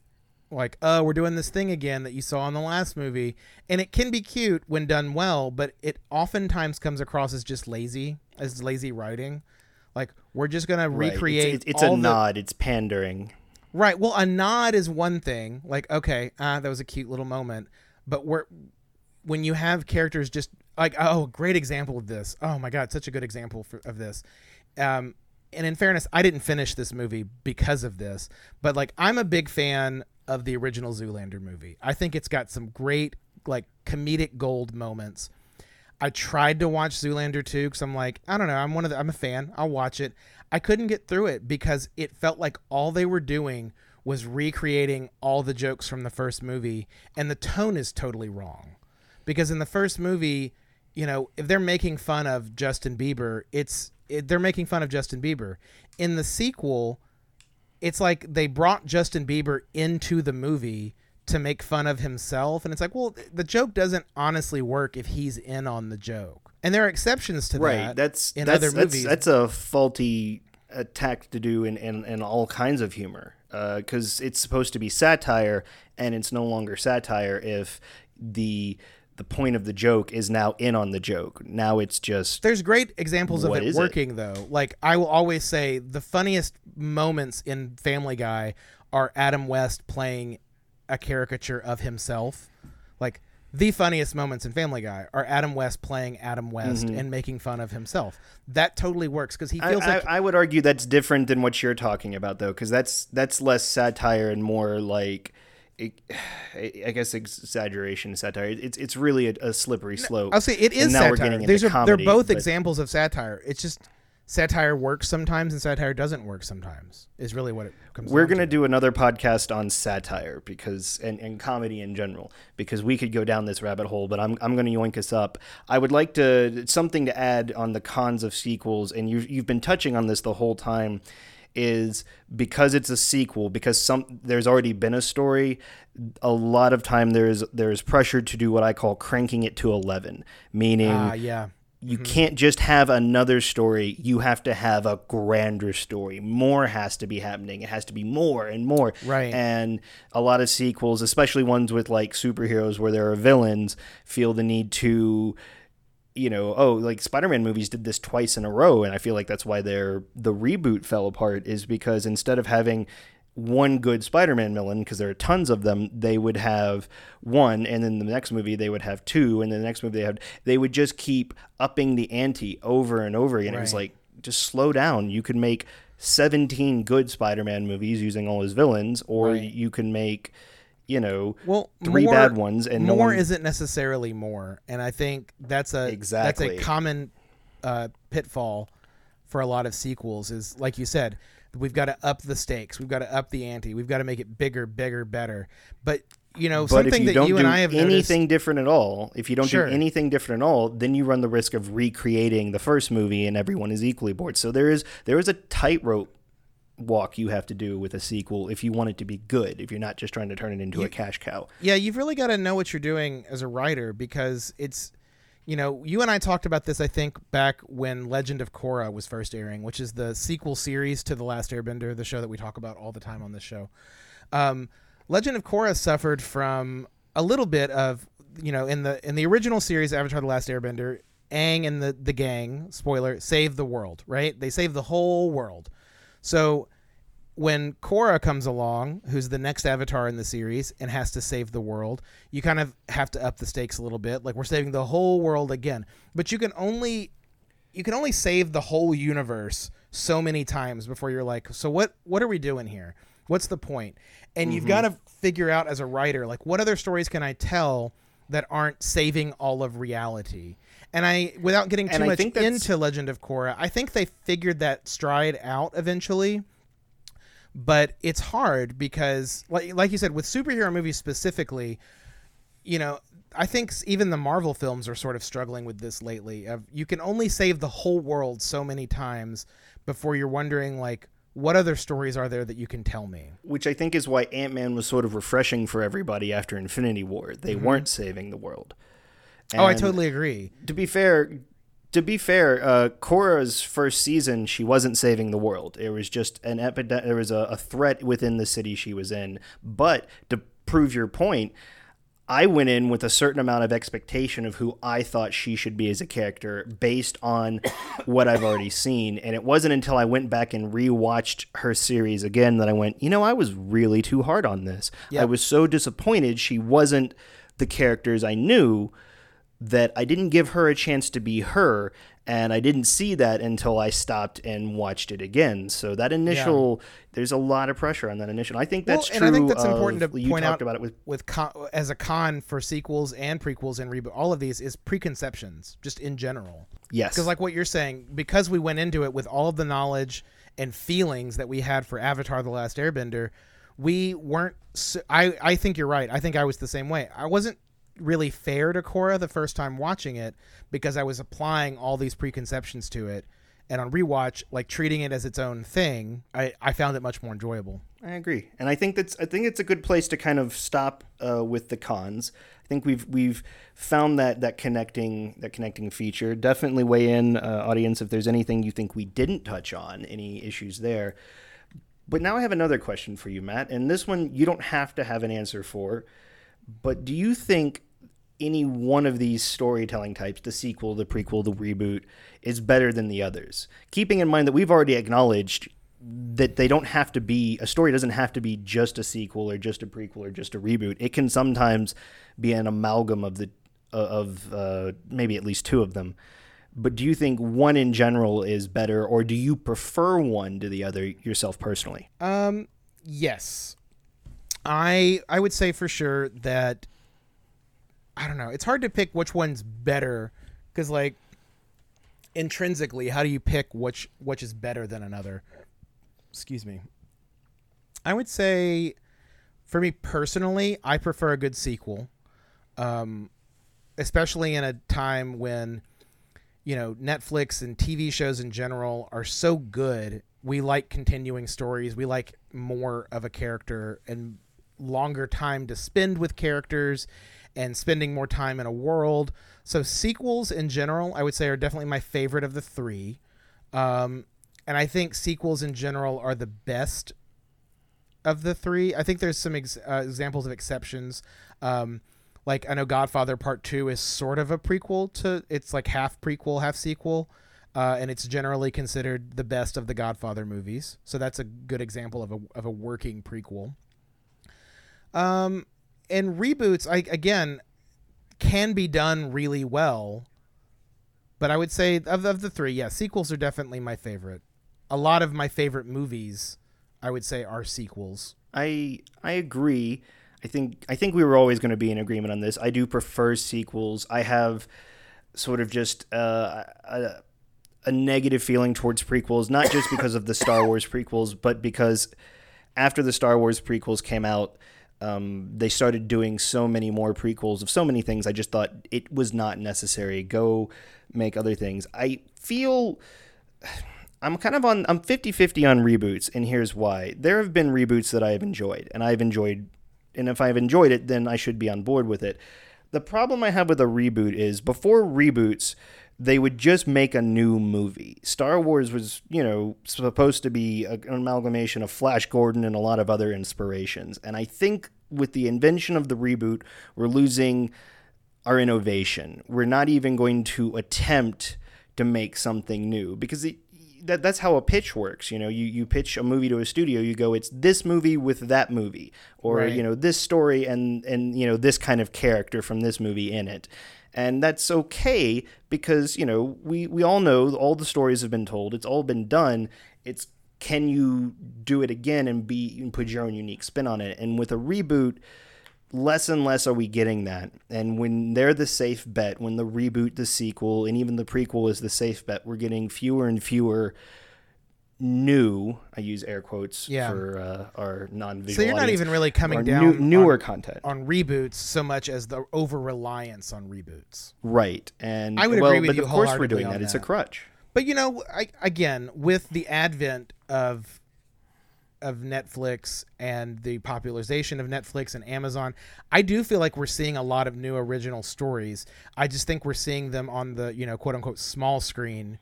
like oh we're doing this thing again that you saw in the last movie and it can be cute when done well but it oftentimes comes across as just lazy as lazy writing like we're just gonna Right. It's- recreate It's, it's, all a the- nod. It's pandering. right well a nod is one thing like okay uh, that was a cute little moment but we're when you have characters just like oh great example of this oh my god such a good example for, of this um and in fairness i didn't finish this movie because of this but like i'm a big fan of the original zoolander movie i think it's got some great like comedic gold moments I tried to watch Zoolander 2 because I'm like, I don't know, I'm one of the, I'm a fan. I'll watch it. I couldn't get through it because it felt like all they were doing was recreating all the jokes from the first movie, and the tone is totally wrong. Because in the first movie, you know, if they're making fun of Justin Bieber, it's it, they're making fun of Justin Bieber. In the sequel, it's like they brought Justin Bieber into the movie to make fun of himself and it's like well the joke doesn't honestly work if he's in on the joke and there are exceptions to Right. that that's in that's, other that's, movies That's a faulty attack to do in, in, in all kinds of humor uh, because it's supposed to be satire and it's no longer satire if the the point of the joke is now in on the joke. Now it's just there's great examples of it is it? working though like i will always say the funniest moments in family guy are adam west playing a caricature of himself like the funniest moments in family guy are adam west playing adam west and making fun of himself that totally works because he Mm-hmm. I, feels I, like I would argue that's different than what you're talking about though because that's that's less satire and more like I I guess exaggeration satire. It's it's really a, a slippery slope. I'll say it is And now we're satire. These are they're both but- examples of satire. It's just satire works sometimes and satire doesn't work sometimes. Is really what it comes. We're gonna to. do another podcast on satire because and, and comedy in general because we could go down this rabbit hole, but I'm I'm gonna yoink us up. I would like to something to add on the cons of sequels, and you've you've been touching on this the whole time. Is because it's a sequel because some there's already been a story. A lot of time there's there's pressure to do what I call cranking it to eleven, meaning Ah, yeah. you can't just have another story. You have to have a grander story. More has to be happening. It has to be more and more. Right. And a lot of sequels, especially ones with like superheroes where there are villains, feel the need to, you know, oh, like Spider-Man movies did this twice in a row, and I feel like that's why their the reboot fell apart is because instead of having one good Spider-Man villain because there are tons of them. They would have one, and then the next movie they would have two, and then the next movie they had. They would just keep upping the ante over and over again. It was like just slow down. You could make seventeen good Spider-Man movies using all his villains, or Right. you can make, you know, Well, three more- bad ones, and no more one- isn't necessarily more, and I think that's a Exactly. that's a common uh, pitfall for a lot of sequels. Is like you said, we've got to up the stakes, we've got to up the ante, we've got to make it bigger, bigger, better. But you know, But something you that you and I have anything noticed, different at all, if you don't Sure. do anything different at all, then you run the risk of recreating the first movie, and everyone is equally bored. So there is there is a tightrope walk you have to do with a sequel if you want it to be good. If you're not just trying to turn it into a cash cow. yeah, you've really got to know what you're doing as a writer because it's. You know, you and I talked about this, I think, back when Legend of Korra was first airing, which is the sequel series to The Last Airbender, the show that we talk about all the time on this show. Um, Legend of Korra suffered from a little bit of you know in the in the original series Avatar: The Last Airbender, Aang and the the gang spoiler save the world, right? They save the whole world. So when Korra comes along, who's the next avatar in the series and has to save the world, you kind of have to up the stakes a little bit. Like we're saving the whole world again. But you can only you can only save the whole universe so many times before you're like, so what what are we doing here? What's the point? And mm-hmm. you've got to figure out as a writer like what other stories can I tell that aren't saving all of reality? And I without getting too much into Legend of Korra, I think they figured that stride out eventually but it's hard because like like you said with superhero movies specifically you know I think even the Marvel films are sort of struggling with this lately. Of you can only save the whole world so many times before you're wondering like what other stories are there that you can tell me? Which I think is why Ant Man was sort of refreshing for everybody after Infinity War. They mm-hmm. weren't saving the world. And oh, I totally agree. To be fair, to be fair, uh, Korra's first season, she wasn't saving the world. It was just an epidemic. There was a, a threat within the city she was in. But to prove your point, I went in with a certain amount of expectation of who I thought she should be as a character based on what I've already seen. And it wasn't until I went back and rewatched her series again that I went, you know, I was really too hard on this. Yep. I was so disappointed she wasn't the characters I knew that I didn't give her a chance to be her, and I didn't see that until I stopped and watched it again. So that initial, yeah. there's a lot of pressure on that initial. I think that's well, true. And I think that's important to you point out about it with, with con, as a con for sequels and prequels and reboot. All of these is preconceptions, just in general. Yes, because like what you're saying, because we went into it with all of the knowledge and feelings that we had for Avatar: The Last Airbender, we weren't. I I think you're right. I think I was the same way. I wasn't really fair to Korra the first time watching it because I was applying all these preconceptions to it. And on rewatch, like treating it as its own thing, I, I found it much more enjoyable. I agree, and I think that's I think it's a good place to kind of stop uh, with the cons. I think we've we've found that that connecting that connecting feature. Definitely weigh in, uh, audience, if there's anything you think we didn't touch on, any issues there. But now I have another question for you, Matt, and this one you don't have to have an answer for. But do you think any one of these storytelling types, the sequel, the prequel, the reboot, is better than the others. Keeping in mind that we've already acknowledged that they don't have to be a story doesn't have to be just a sequel or just a prequel or just a reboot. It can sometimes be an amalgam of the uh, of uh, maybe at least two of them. But do you think one in general is better, or do you prefer one to the other yourself personally? Um, yes, I I would say for sure that I don't know. It's hard to pick which one's better because like intrinsically, how do you pick which which is better than another? Excuse me. I would say, for me personally, I prefer a good sequel, um, especially in a time when you know Netflix and TV shows in general are so good. We like continuing stories. We like more of a character and longer time to spend with characters and spending more time in a world. So sequels in general, I would say, are definitely my favorite of the three. Um, and I think sequels in general are the best of the three. I think there's some ex- uh, examples of exceptions. Um, like I know Godfather Part Two is sort of a prequel to. It's like half prequel, half sequel. Uh, and it's generally considered the best of the Godfather movies. So that's a good example of a of a working prequel. Um, and reboots, I again can be done really well. But I would say of, of the three, yeah, sequels are definitely my favorite. A lot of my favorite movies, I would say, are sequels. I I agree. I think I think we were always going to be in agreement on this. I do prefer sequels. I have sort of just uh, a, a negative feeling towards prequels, not just because of the Star Wars prequels, but because after the Star Wars prequels came out, um, they started doing so many more prequels of so many things. I just thought it was not necessary. Go make other things. I feel I'm kind of on I'm 50-50 on reboots and here's why. There have been reboots that I have enjoyed and I've enjoyed and if I've enjoyed it then I should be on board with it. The problem I have with a reboot is before reboots they would just make a new movie. Star Wars was, you know, supposed to be an amalgamation of Flash Gordon and a lot of other inspirations. And I think with the invention of the reboot, we're losing our innovation. We're not even going to attempt to make something new because it, that that's how a pitch works. You know, you you pitch a movie to a studio, you go, it's this movie with that movie, or Right. you know, this story and and you know this kind of character from this movie in it. And that's okay because you know we we all know all the stories have been told. It's all been done. It's can you do it again and be and put your own unique spin on it? And with a reboot, less and less are we getting that. And when they're the safe bet, when the reboot, the sequel, and even the prequel is the safe bet, we're getting fewer and fewer new. I use air quotes Yeah. for uh, our non-visual. So you're not audience, even really coming down new, newer on, content, on reboots so much as the over reliance on reboots. right? And I would well, agree with but of course we're doing on that. It's a crutch. But you know, I, again, with the advent of of Netflix and the popularization of Netflix and Amazon, I do feel like we're seeing a lot of new original stories. I just think we're seeing them on the, you know, quote unquote small screen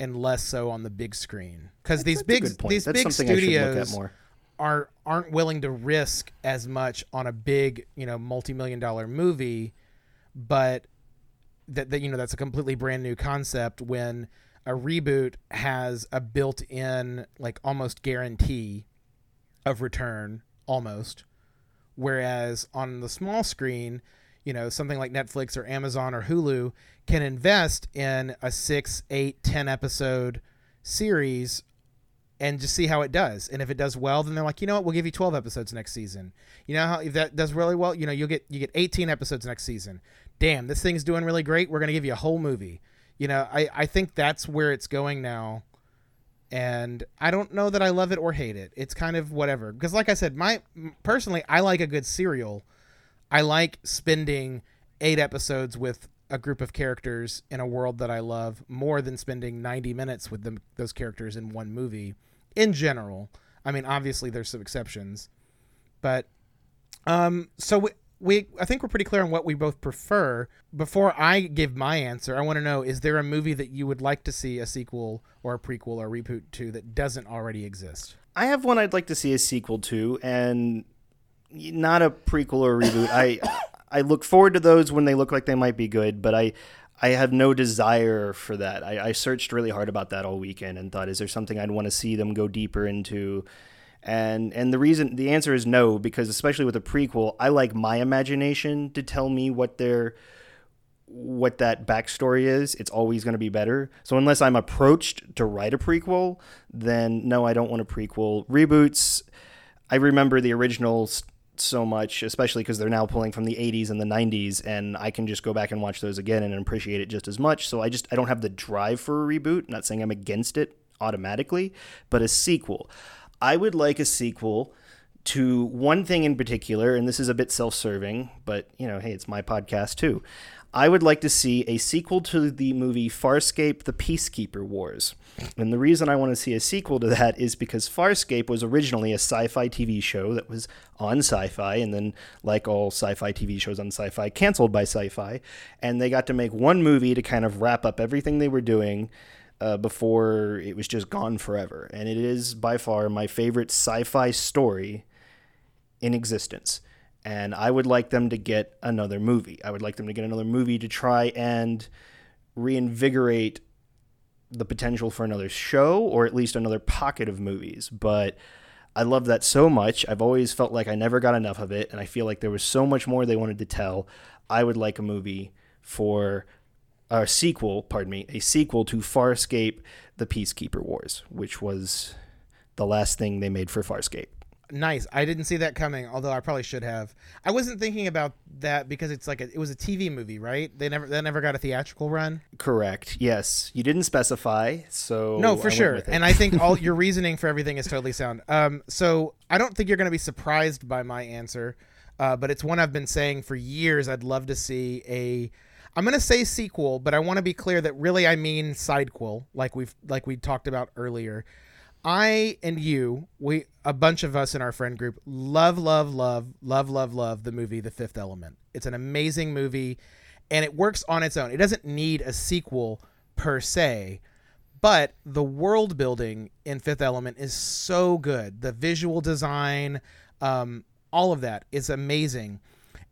and less so on the big screen. Cuz these big these That's big something I should look at studios are aren't willing to risk as much on a big, you know, multi-million dollar movie, but that, that you know that's a completely brand new concept when a reboot has a built-in like almost guarantee of return almost. Whereas on the small screen you know something like netflix or amazon or hulu can invest in a six eight ten episode series and just see how it does. And if it does well then they're like you know what? We'll give you 12 episodes next season. You know how if that does really well you know you'll get you get 18 episodes next season. Damn this thing's doing really great. We're going to give you a whole movie. You know i i think that's where it's going now. And i don't know that i love it or hate it. It's kind of whatever. Because like i said my personally i like a good serial i like spending eight episodes with a group of characters in a world that i love more than spending 90 minutes with them those characters in one movie in general. I mean obviously there's some exceptions but um so we, we i think we're pretty clear on what we both prefer. Before i give my answer i want to know is there a movie that you would like to see a sequel or a prequel or reboot to that doesn't already exist? I have one I'd like to see a sequel to, and not a prequel or reboot. I I look forward to those when they look like they might be good, but I I have no desire for that. I, I searched really hard about that all weekend and thought, is there something I'd want to see them go deeper into? And and the reason the answer is no, because especially with a prequel, I like my imagination to tell me what their what that backstory is, it's always going to be better. So unless I'm approached to write a prequel, then no, I don't want a prequel. Reboots, I remember the originals so much, especially because they're now pulling from the 80s and the 90s, and I can just go back and watch those again and appreciate it just as much. So I just I don't have the drive for a reboot. not saying I'm against it automatically, but a sequel. I would like a sequel to one thing in particular, and this is a bit self-serving, but you know, hey, it's my podcast too. I would like to see a sequel to the movie Farscape: The Peacekeeper Wars. And the reason I want to see a sequel to that is because Farscape was originally a sci-fi TV show that was on Sci-Fi and then like all sci-fi TV shows on Sci-Fi canceled by Sci-Fi and they got to make one movie to kind of wrap up everything they were doing uh, before it was just gone forever. And it is by far my favorite sci-fi story in existence. And I would like them to get another movie. I would like them to get another movie to try and reinvigorate the potential for another show or at least another pocket of movies. But I love that so much. I've always felt like I never got enough of it. And I feel like there was so much more they wanted to tell. I would like a movie for a sequel, pardon me, a sequel to Farscape The Peacekeeper Wars, which was the last thing they made for Farscape. Nice. I didn't see that coming although i probably should have. I wasn't thinking about that because it's like a, it was a tv movie right? They never that never got a theatrical run? Correct. Yes. You didn't specify, so no for went sure. and i think all your reasoning for everything is totally sound. Um so i don't think you're going to be surprised by my answer uh, but it's one i've been saying for years i'd love to see a i'm going to say sequel but i want to be clear that really i mean sidequel like we've like we talked about earlier I and you, we a bunch of us in our friend group love, love, love, love, love, love the movie The Fifth Element. It's an amazing movie, and it works on its own. It doesn't need a sequel per se, but the world building in Fifth Element is so good. The visual design, um, all of that is amazing.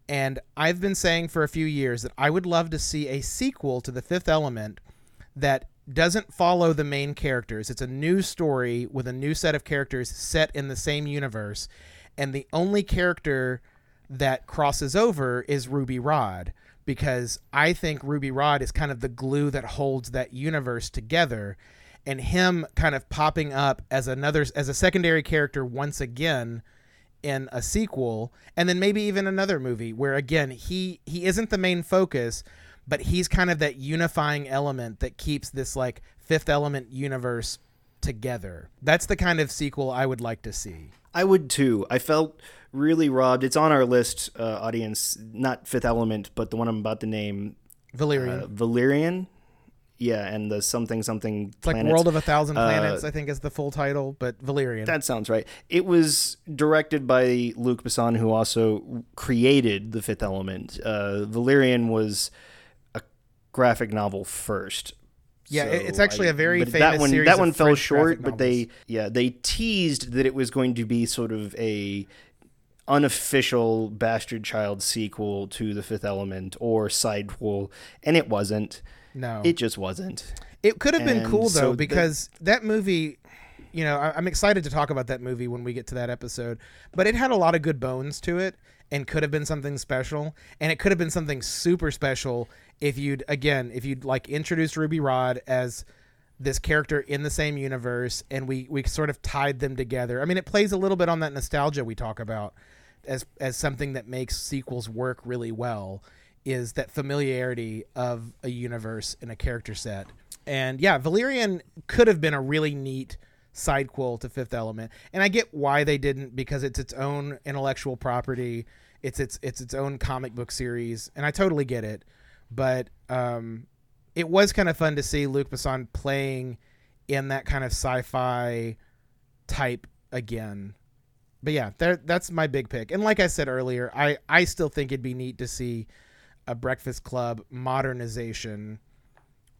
And I've been saying for a few years that I would love to see a sequel to The Fifth Element that doesn't follow the main characters. It's a new story with a new set of characters set in the same universe. And the only character that crosses over is Ruby Rod because I think Ruby Rod is kind of the glue that holds that universe together and him kind of popping up as another as a secondary character once again in a sequel and then maybe even another movie where again he he isn't the main focus but he's kind of that unifying element that keeps this like fifth element universe together that's the kind of sequel i would like to see I would too. I felt really robbed. It's on our list, uh, audience, not Fifth Element, but the one I'm about to name, valerian uh, Valerian. Yeah, and the something something it's like world of a thousand Uh, planets i think is the full title but valerian That sounds right. It was directed by Luc Besson, who also created The Fifth Element. Uh, Valerian was graphic novel first. Yeah, So it's actually a very famous that one, series That one fell French short, but they yeah they teased that it was going to be sort of a unofficial bastard child sequel to The Fifth Element or sidequel, and it wasn't. no It just wasn't. It could have been And cool so though the- because that movie, you know, I'm excited to talk about that movie when we get to that episode. But it had a lot of good bones to it, and could have been something special, and it could have been something super special if you'd again if you'd like introduced Ruby Rod as this character in the same universe, and we we sort of tied them together. I mean, it plays a little bit on that nostalgia we talk about as as something that makes sequels work really well is that familiarity of a universe and a character set. And yeah, Valerian could have been a really neat sidequel to Fifth Element. And I get why they didn't because it's its own intellectual property. It's its it's its own comic book series, and I totally get it. But um, it was kind of fun to see Luc Besson playing in that kind of sci-fi type again. But yeah, that's my big pick. And like I said earlier, I, I still think it'd be neat to see a Breakfast Club modernization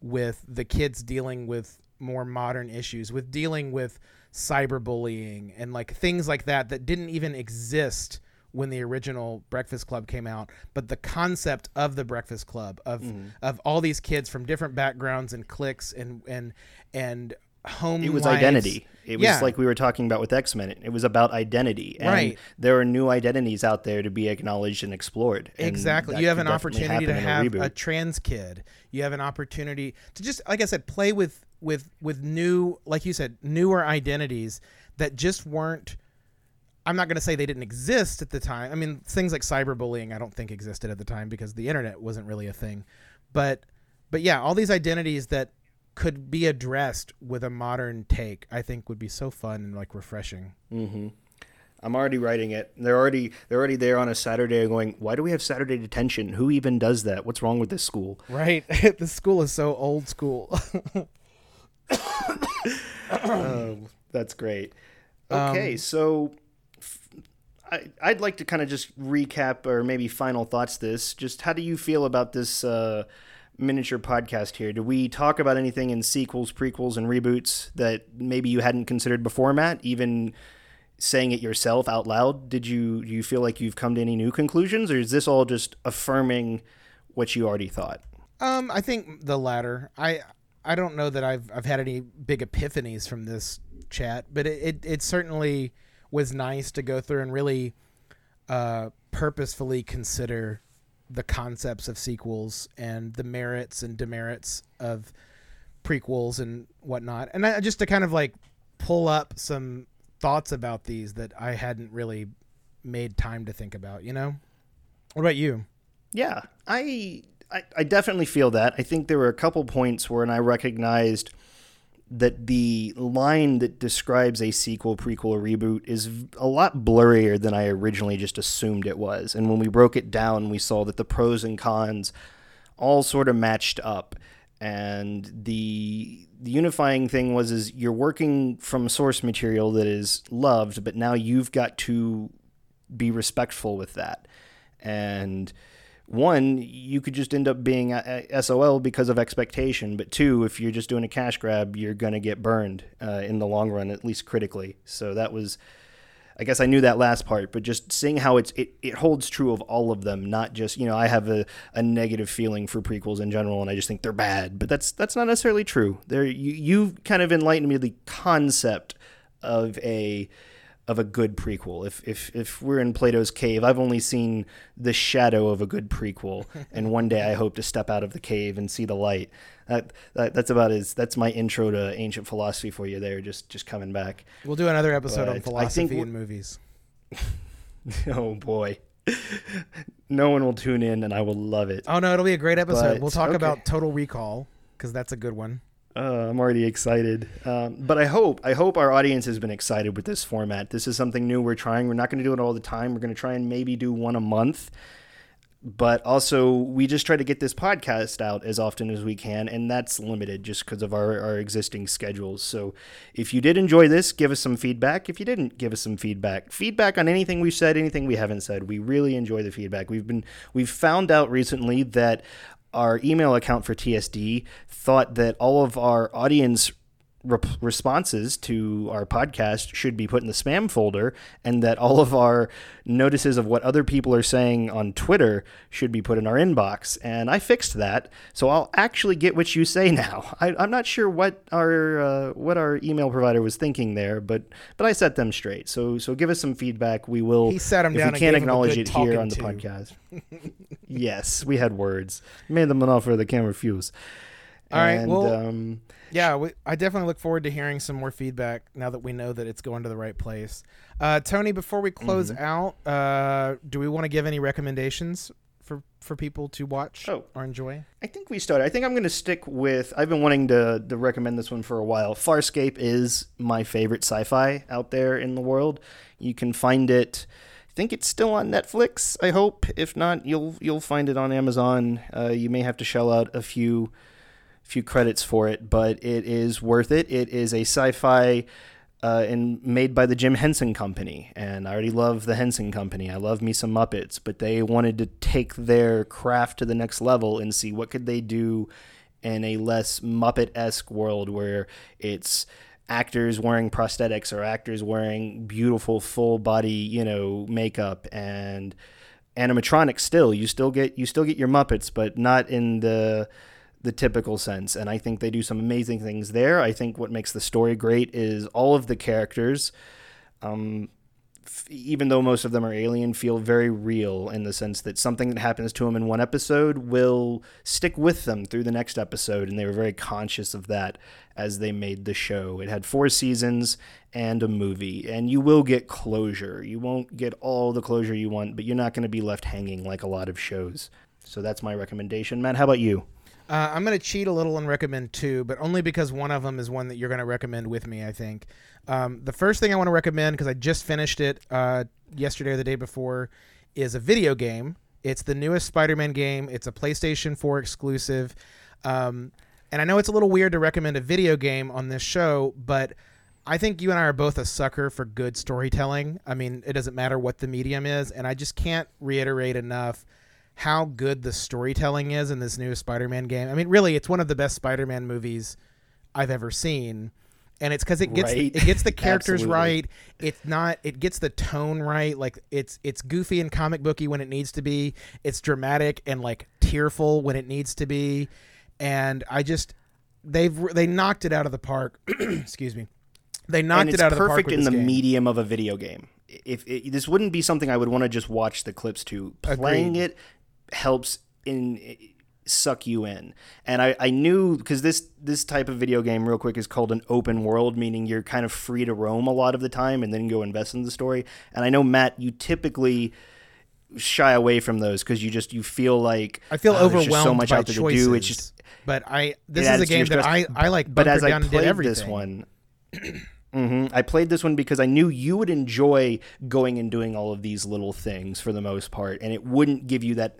with the kids dealing with more modern issues, with dealing with cyberbullying and like things like that that didn't even exist when the original Breakfast Club came out, but the concept of the Breakfast Club of mm-hmm. of all these kids from different backgrounds and cliques and and and home It was lives. identity. It was Yeah. like we were talking about with X Men. It was about identity. And Right. There are new identities out there to be acknowledged and explored. and Exactly. You have an opportunity to have a, reboot. trans kid. You have an opportunity to just like I said play with with with new like you said newer identities that just weren't I'm not going to say they didn't exist at the time. I mean, things like cyberbullying I don't think existed at the time because the internet wasn't really a thing. But but yeah, all these identities that could be addressed with a modern take, I think would be so fun and like refreshing. hmm I'm already writing it. They're already they're already there on a Saturday going, why do we have Saturday detention? Who even does that? What's wrong with this school? Right. the school is so old school. Oh, that's great. Okay, Um, so f- I, I'd like to kind of just recap or maybe final thoughts this. Just how do you feel about this uh, miniature podcast here? Do we talk about anything in sequels, prequels, and reboots that maybe you hadn't considered before, Matt? Even saying it yourself out loud, did you do you feel like you've come to any new conclusions, or is this all just affirming what you already thought? Um, I think the latter. I I don't know that I've I've had any big epiphanies from this chat, but it it, it certainly was nice to go through and really uh, purposefully consider the concepts of sequels and the merits and demerits of prequels and whatnot, and I, just to kind of like pull up some thoughts about these that I hadn't really made time to think about. You know, what about you? Yeah, I, I I definitely feel that. I think there were a couple points where I recognized that the line that describes a sequel, prequel, or reboot is a lot blurrier than I originally just assumed it was. And when we broke it down, we saw that the pros and cons all sort of matched up. And the the unifying thing was is you're working from source material that is loved, but now you've got to be respectful with that. And one, you could just end up being SOL because of expectation. But two, if you're just doing a cash grab, you're going to get burned uh, in the long run, at least critically. So that was I guess I knew that last part, but just seeing how it's it, it holds true of all of them, not just you know I have a, a negative feeling for prequels in general, and I just think they're bad. But that's that's not necessarily true. There you you kind of enlightened me the concept of a of a good prequel. If if if we're in Plato's cave, I've only seen the shadow of a good prequel, and one day I hope to step out of the cave and see the light. That, that that's about as that's my intro to ancient philosophy for you there. Just just coming back. We'll do another episode But on philosophy and movies. oh boy, no one will tune in, and I will love it. Oh no, it'll be a great episode. But, we'll talk okay. about Total Recall because that's a good one. Uh, I'm already excited, um, but I hope I hope our audience has been excited with this format. This is something new we're trying. We're not going to do it all the time. We're going to try and maybe do one a month, but also we just try to get this podcast out as often as we can, and that's limited just because of our, our existing schedules. So if you did enjoy this, give us some feedback. If you didn't, give us some feedback. Feedback on anything we've said, anything we haven't said. We really enjoy the feedback. We've been we've found out recently that our email account for TSD thought that all of our audience rep- responses to our podcast should be put in the spam folder and that all of our notices of what other people are saying on Twitter should be put in our inbox. And I fixed that, so I'll actually get what you say now. I, I'm not sure what our uh, what our email provider was thinking there, but but I set them straight. So so give us some feedback. We will. He sat him if down we can't gave him a acknowledge it here on the to. podcast. yes, we had words. Made them an offer the camera refuse. All right, And, well- um, Yeah, we, I definitely look forward to hearing some more feedback now that we know that it's going to the right place. Uh, Tony, before we close Mm-hmm. out, uh, do we want to give any recommendations for for people to watch Oh. or enjoy? I think we started. I think I'm going to stick with. I've been wanting to, to recommend this one for a while. Farscape is my favorite sci-fi out there in the world. You can find it. I think it's still on Netflix. I hope. If not, you'll you'll find it on Amazon. Uh, you may have to shell out a few few credits for it, but it is worth it. It is a sci-fi uh, and made by the Jim Henson Company, and I already love the Henson Company. I love me some Muppets, but they wanted to take their craft to the next level and see what could they do in a less Muppet-esque world where it's actors wearing prosthetics or actors wearing beautiful full body, you know, makeup and animatronics still. You still get you still get your Muppets, but not in the the typical sense. And I think they do some amazing things there. I think what makes the story great is all of the characters, um, f- even though most of them are alien, feel very real in the sense that something that happens to them in one episode will stick with them through the next episode. And they were very conscious of that as they made the show. It had four seasons and a movie, and you will get closure. You won't get all the closure you want, but you're not going to be left hanging like a lot of shows. So that's my recommendation. Matt, how about you? Uh, I'm going to cheat a little and recommend two, but only because one of them is one that you're going to recommend with me, I think. Um, the first thing I want to recommend, because I just finished it uh, yesterday or the day before, is a video game. It's the newest Spider Man game, it's a PlayStation 4 exclusive. Um, and I know it's a little weird to recommend a video game on this show, but I think you and I are both a sucker for good storytelling. I mean, it doesn't matter what the medium is, and I just can't reiterate enough how good the storytelling is in this new Spider-Man game. I mean, really, it's one of the best Spider-Man movies I've ever seen, and it's because it gets Right. it gets the characters right. It's not. It gets the tone right. Like it's it's goofy and comic booky when it needs to be. It's dramatic and like tearful when it needs to be, and I just they've they knocked it out of the park. Excuse me. They knocked it out of the park perfect in the game. medium of a video game. If it, this wouldn't be something I would want to just watch the clips to, playing Agreed. it helps in suck you in. And I, I knew because this this type of video game, real quick, is called an open world, meaning you're kind of free to roam a lot of the time and then go invest in the story. And I know Matt, you typically shy away from those because you just you feel like I feel "Oh, there's overwhelmed so much by out there choices. to do. It's just but I this is a adds to your game that I. I like. but as I played this one, hmm I played this one because I knew you would enjoy going and doing all of these little things for the most part, and it wouldn't give you that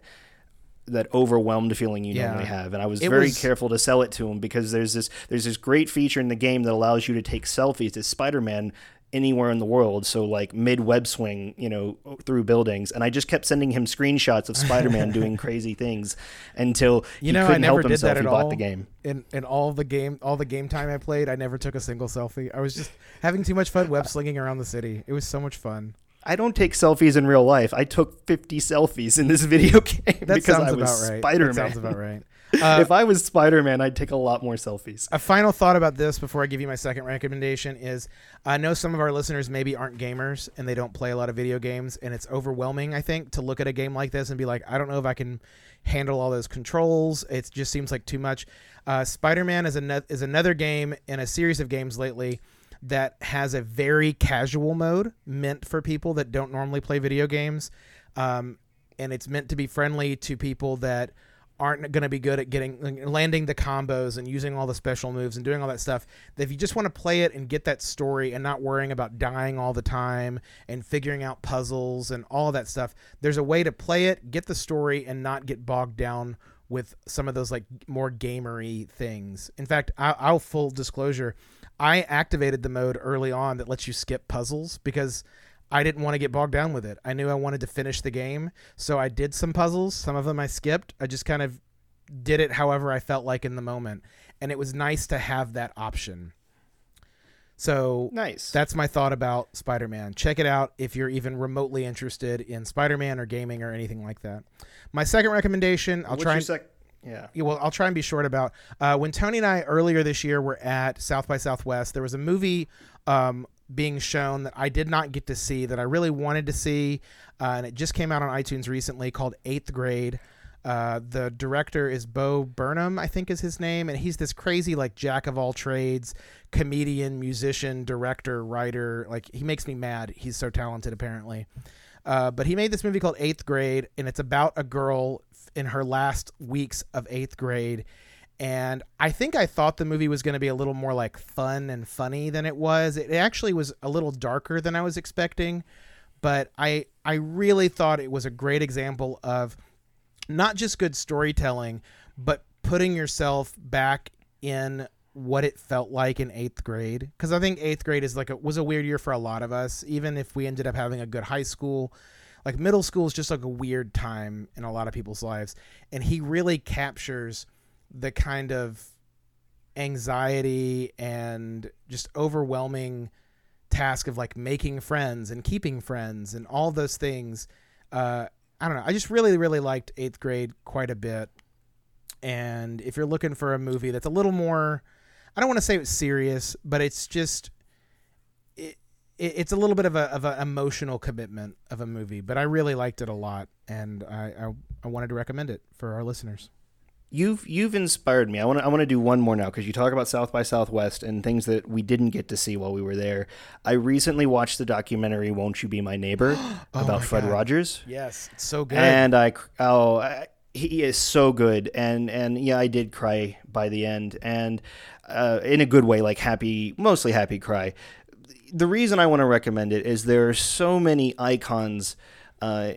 that overwhelmed feeling you Yeah. normally have. And I was It very was- careful to sell it to him because there's this there's this great feature in the game that allows you to take selfies as Spider-Man anywhere in the world. So like mid web swing, you know, through buildings, and I just kept sending him screenshots of Spider Man doing crazy things until You know, I couldn't never help did himself. that at bought all. the game. In in all the game all the game time I played, I never took a single selfie. I was just having too much fun web slinging around the city. It was so much fun. I don't take selfies in real life. I took 50 selfies in this video game That because sounds I was right. Spider That sounds Man. about right. Uh, if I was Spider Man, I'd take a lot more selfies. a final thought about this before I give you my second recommendation is I know some of our listeners maybe aren't gamers and they don't play a lot of video games and it's overwhelming I think to look at a game like this and be like I don't know if I can handle all those controls. It just seems like too much. Uh, Spider-Man is, an- is another game in a series of games lately that has a very casual mode meant for people that don't normally play video games. Um, and it's meant to be friendly to people that aren't going to be good at getting landing the combos and using all the special moves and doing all that stuff that if you just want to play it and get that story and not worrying about dying all the time and figuring out puzzles and all that stuff there's a way to play it get the story and not get bogged down with some of those like more gamery things. In fact I, i'll full disclosure i activated the mode early on that lets you skip puzzles because I didn't want to get bogged down with it. I knew I wanted to finish the game, so I did some puzzles. Some of them I skipped. I just kind of did it however I felt like in the moment, and it was nice to have that option. So Nice. that's my thought about Spider-Man. Check it out if you're even remotely interested in Spider-Man or gaming or anything like that. My second recommendation, I'll What's try and sec- yeah. yeah, well, I'll try and be short about. Uh, when Tony and I earlier this year were at South by Southwest, there was a movie um, being shown that I did not get to see that I really wanted to see, uh, and it just came out on iTunes recently called Eighth Grade. Uh, the director is Bo Burnham, I think is his name, and he's this crazy like jack of all trades, comedian, musician, director, writer. Like he makes me mad. He's so talented, apparently. Uh, but he made this movie called Eighth Grade, and it's about a girl in her last weeks of eighth grade. And I think I thought the movie was going to be a little more like fun and funny than it was. It actually was a little darker than I was expecting, but I I really thought it was a great example of not just good storytelling, but putting yourself back in what it felt like in eighth grade. Because I think eighth grade is like was a weird year for a lot of us. Even if we ended up having a good high school, like middle school is just like a weird time in a lot of people's lives. And he really captures the kind of anxiety and just overwhelming task of like making friends and keeping friends and all those things. Uh, I don't know. I just really, really liked eighth grade quite a bit. And if you're looking for a movie that's a little more, I don't want to say it's serious, but it's just, it, it, it's a little bit of a of an emotional commitment of a movie. But I really liked it a lot, and I I, I wanted to recommend it for our listeners. You've you've inspired me. I want to I want to do one more now because you talk about South by Southwest and things that we didn't get to see while we were there. I recently watched the documentary "Won't You Be My Neighbor" Oh about my Fred God. Rogers, Yes, it's so good. and I oh I, he is so good, and and yeah, I did cry by the end, and uh, in a good way, like happy, mostly happy cry. The reason I want to recommend it is there are so many icons uh,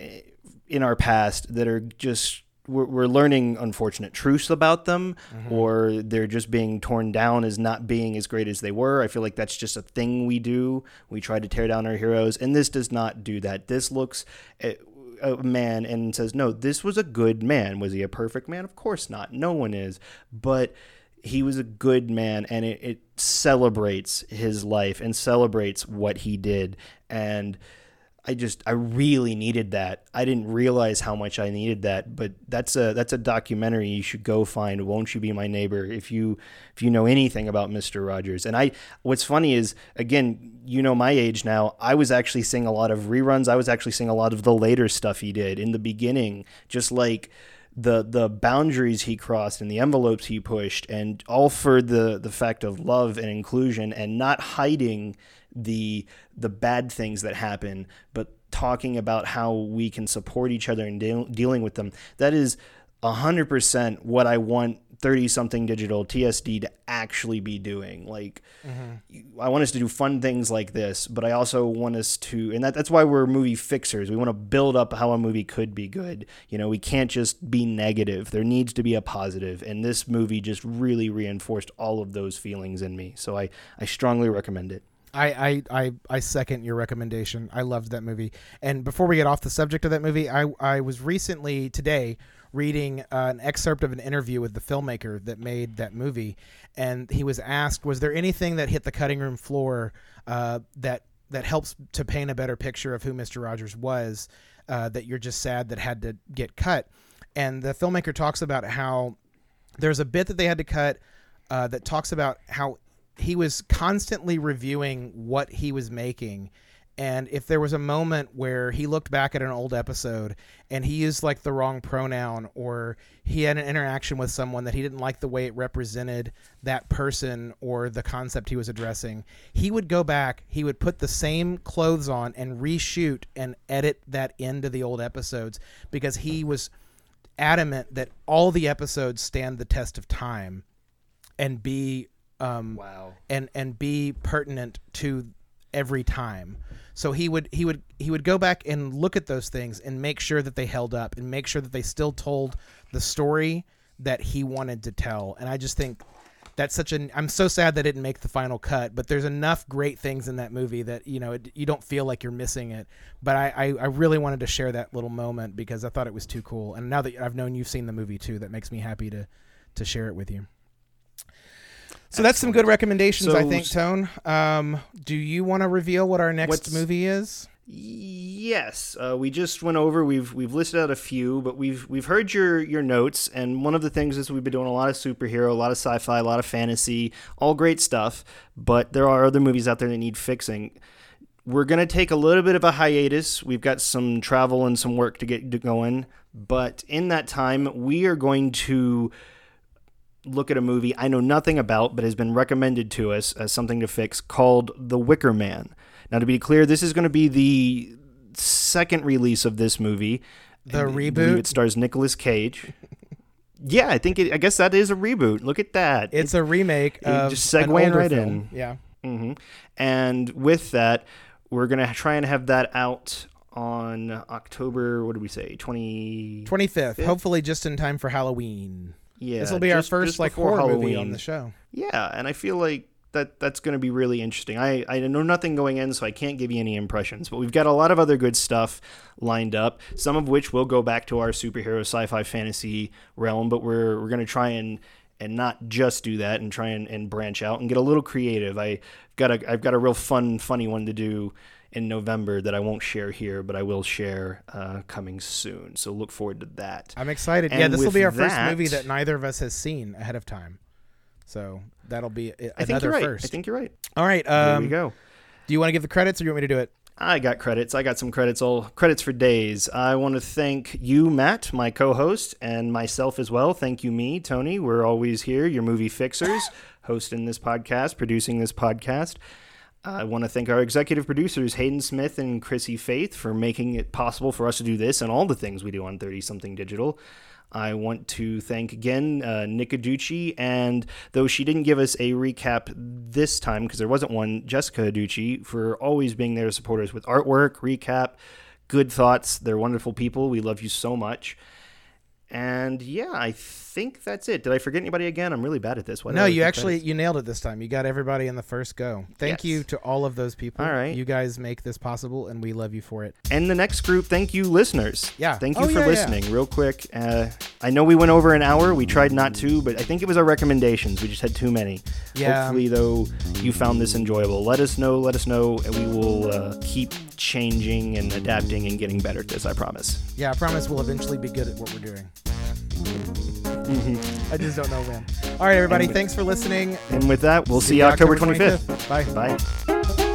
in our past that are just we're, we're learning unfortunate truths about them mm-hmm. or they're just being torn down as not being as great as they were. I feel like that's just a thing we do. We try to tear down our heroes and this does not do that. This looks at a man and says no this was a good man. Was he a perfect man? Of course not. No one is. But he was a good man and it, it celebrates his life and celebrates what he did. And I just I really needed that. I didn't realize how much I needed that, but that's a that's a documentary you should go find. Won't you be my neighbor? If you if you know anything about Mister Rogers, and I what's funny is again you know my age now. I was actually seeing a lot of reruns. I was actually seeing a lot of the later stuff he did in the beginning, just like the the boundaries he crossed and the envelopes he pushed, and all for the the fact of love and inclusion and not hiding the the bad things that happen, but talking about how we can support each other and deal dealing with them. That is hundred percent what I want thirty something digital TSD to actually be doing. Like, mm-hmm. I want us to do fun things like this, but I also want us to, and that, that's why we're movie fixers. We want to build up how a movie could be good. You know, we can't just be negative. There needs to be a positive, and this movie just really reinforced all of those feelings in me. So I I strongly recommend it. I, I, I, I second your recommendation. I loved that movie. And before we get off the subject of that movie, I, I was recently today reading uh, an excerpt of an interview with the filmmaker that made that movie, and he was asked, "Was there anything that hit the cutting room floor uh, that that helps to paint a better picture of who Mister Rogers was uh, that you're just sad that had to get cut?" And the filmmaker talks about how there's a bit that they had to cut uh, that talks about how he was constantly reviewing what he was making. And if there was a moment where he looked back at an old episode and he used like the wrong pronoun or he had an interaction with someone that he didn't like the way it represented that person or the concept he was addressing, he would go back, he would put the same clothes on and reshoot and edit that into the old episodes because he was adamant that all the episodes stand the test of time and be um, Wow. and and be pertinent to every time. So he would he would he would go back and look at those things and make sure that they held up and make sure that they still told the story that he wanted to tell. And I just think that's such an I'm so sad that it didn't make the final cut, but there's enough great things in that movie that you know it, you don't feel like you're missing it. But I, I I really wanted to share that little moment because I thought it was too cool. And now that I've known you've seen the movie too, that makes me happy to to share it with you. So that's some good recommendations, I think, Tone. Um, do you want to reveal what our next movie is? Yes, uh, we just went over. We've we've listed out a few, but we've we've heard your your notes, and one of the things is we've been doing a lot of superhero, a lot of sci-fi, a lot of fantasy, all great stuff. But there are other movies out there that need fixing. We're gonna take a little bit of a hiatus. We've got some travel and some work to get going, but in that time, we are going to look at a movie I know nothing about, but has been recommended to us as something to fix called The Wicker Man. Now, to be clear, this is going to be the second release of this movie. The I reboot? It stars Nicolas Cage. yeah, I think it, I guess that is a reboot. Look at that. It's a remake of just segueing right film. in. Yeah. hmm And with that, we're gonna try and have that out on October. What did we say? Twenty. 25th, Fifth? hopefully just in time for Halloween. Yeah. this will be our first like horror movie on the show. Yeah, and I feel like that that's going to be really interesting. I I know nothing going in, so I can't give you any impressions. But we've got a lot of other good stuff lined up. Some of which will go back to our superhero, sci-fi, fantasy realm. But we're we're going to try and and not just do that, and try and, and branch out and get a little creative. I got a I've got a real fun, funny one to do in November that I won't share here, but I will share uh, coming soon. So look forward to that. I'm excited. And yeah, this will be our first movie that neither of us has seen ahead of time. So that'll be a- I think another you're right. first. I think you're right. All right. There Um, we go. do you want to give the credits or do you want me to do it? I got credits. I got some credits, all credits for days. I want to thank you, Matt, my co host, and myself as well. Thank you, me, Tony. We're always here, your movie fixers, hosting this podcast, producing this podcast. I want to thank our executive producers, Hayden Smith and Chrissy Faith, for making it possible for us to do this and all the things we do on 30 something digital. I want to thank again uh, Nick Aducci, and though she didn't give us a recap this time because there wasn't one, Jessica Aducci, for always being there to support us with artwork, recap, good thoughts. They're wonderful people. We love you so much. And yeah, I think that's it. Did I forget anybody again? I'm really bad at this. Why No, you actually you nailed it this time. You got everybody in the first go. Thank Yes. you to all of those people. All right. You guys make this possible and we love you for it. And the next group, thank you, listeners. Yeah. Thank you Oh, for yeah, yeah. listening. Real quick, uh, I know we went over an hour. We tried not to, but I think it was our recommendations. We just had too many. Yeah. Hopefully, though, you found this enjoyable. Let us know. Let us know, and we will uh, keep changing and adapting and getting better at this. I promise. Yeah, I promise we'll eventually be good at what we're doing. I just don't know when. All right, everybody. And- Thanks for listening. And with that, we'll see, you October 25th. Bye. Bye.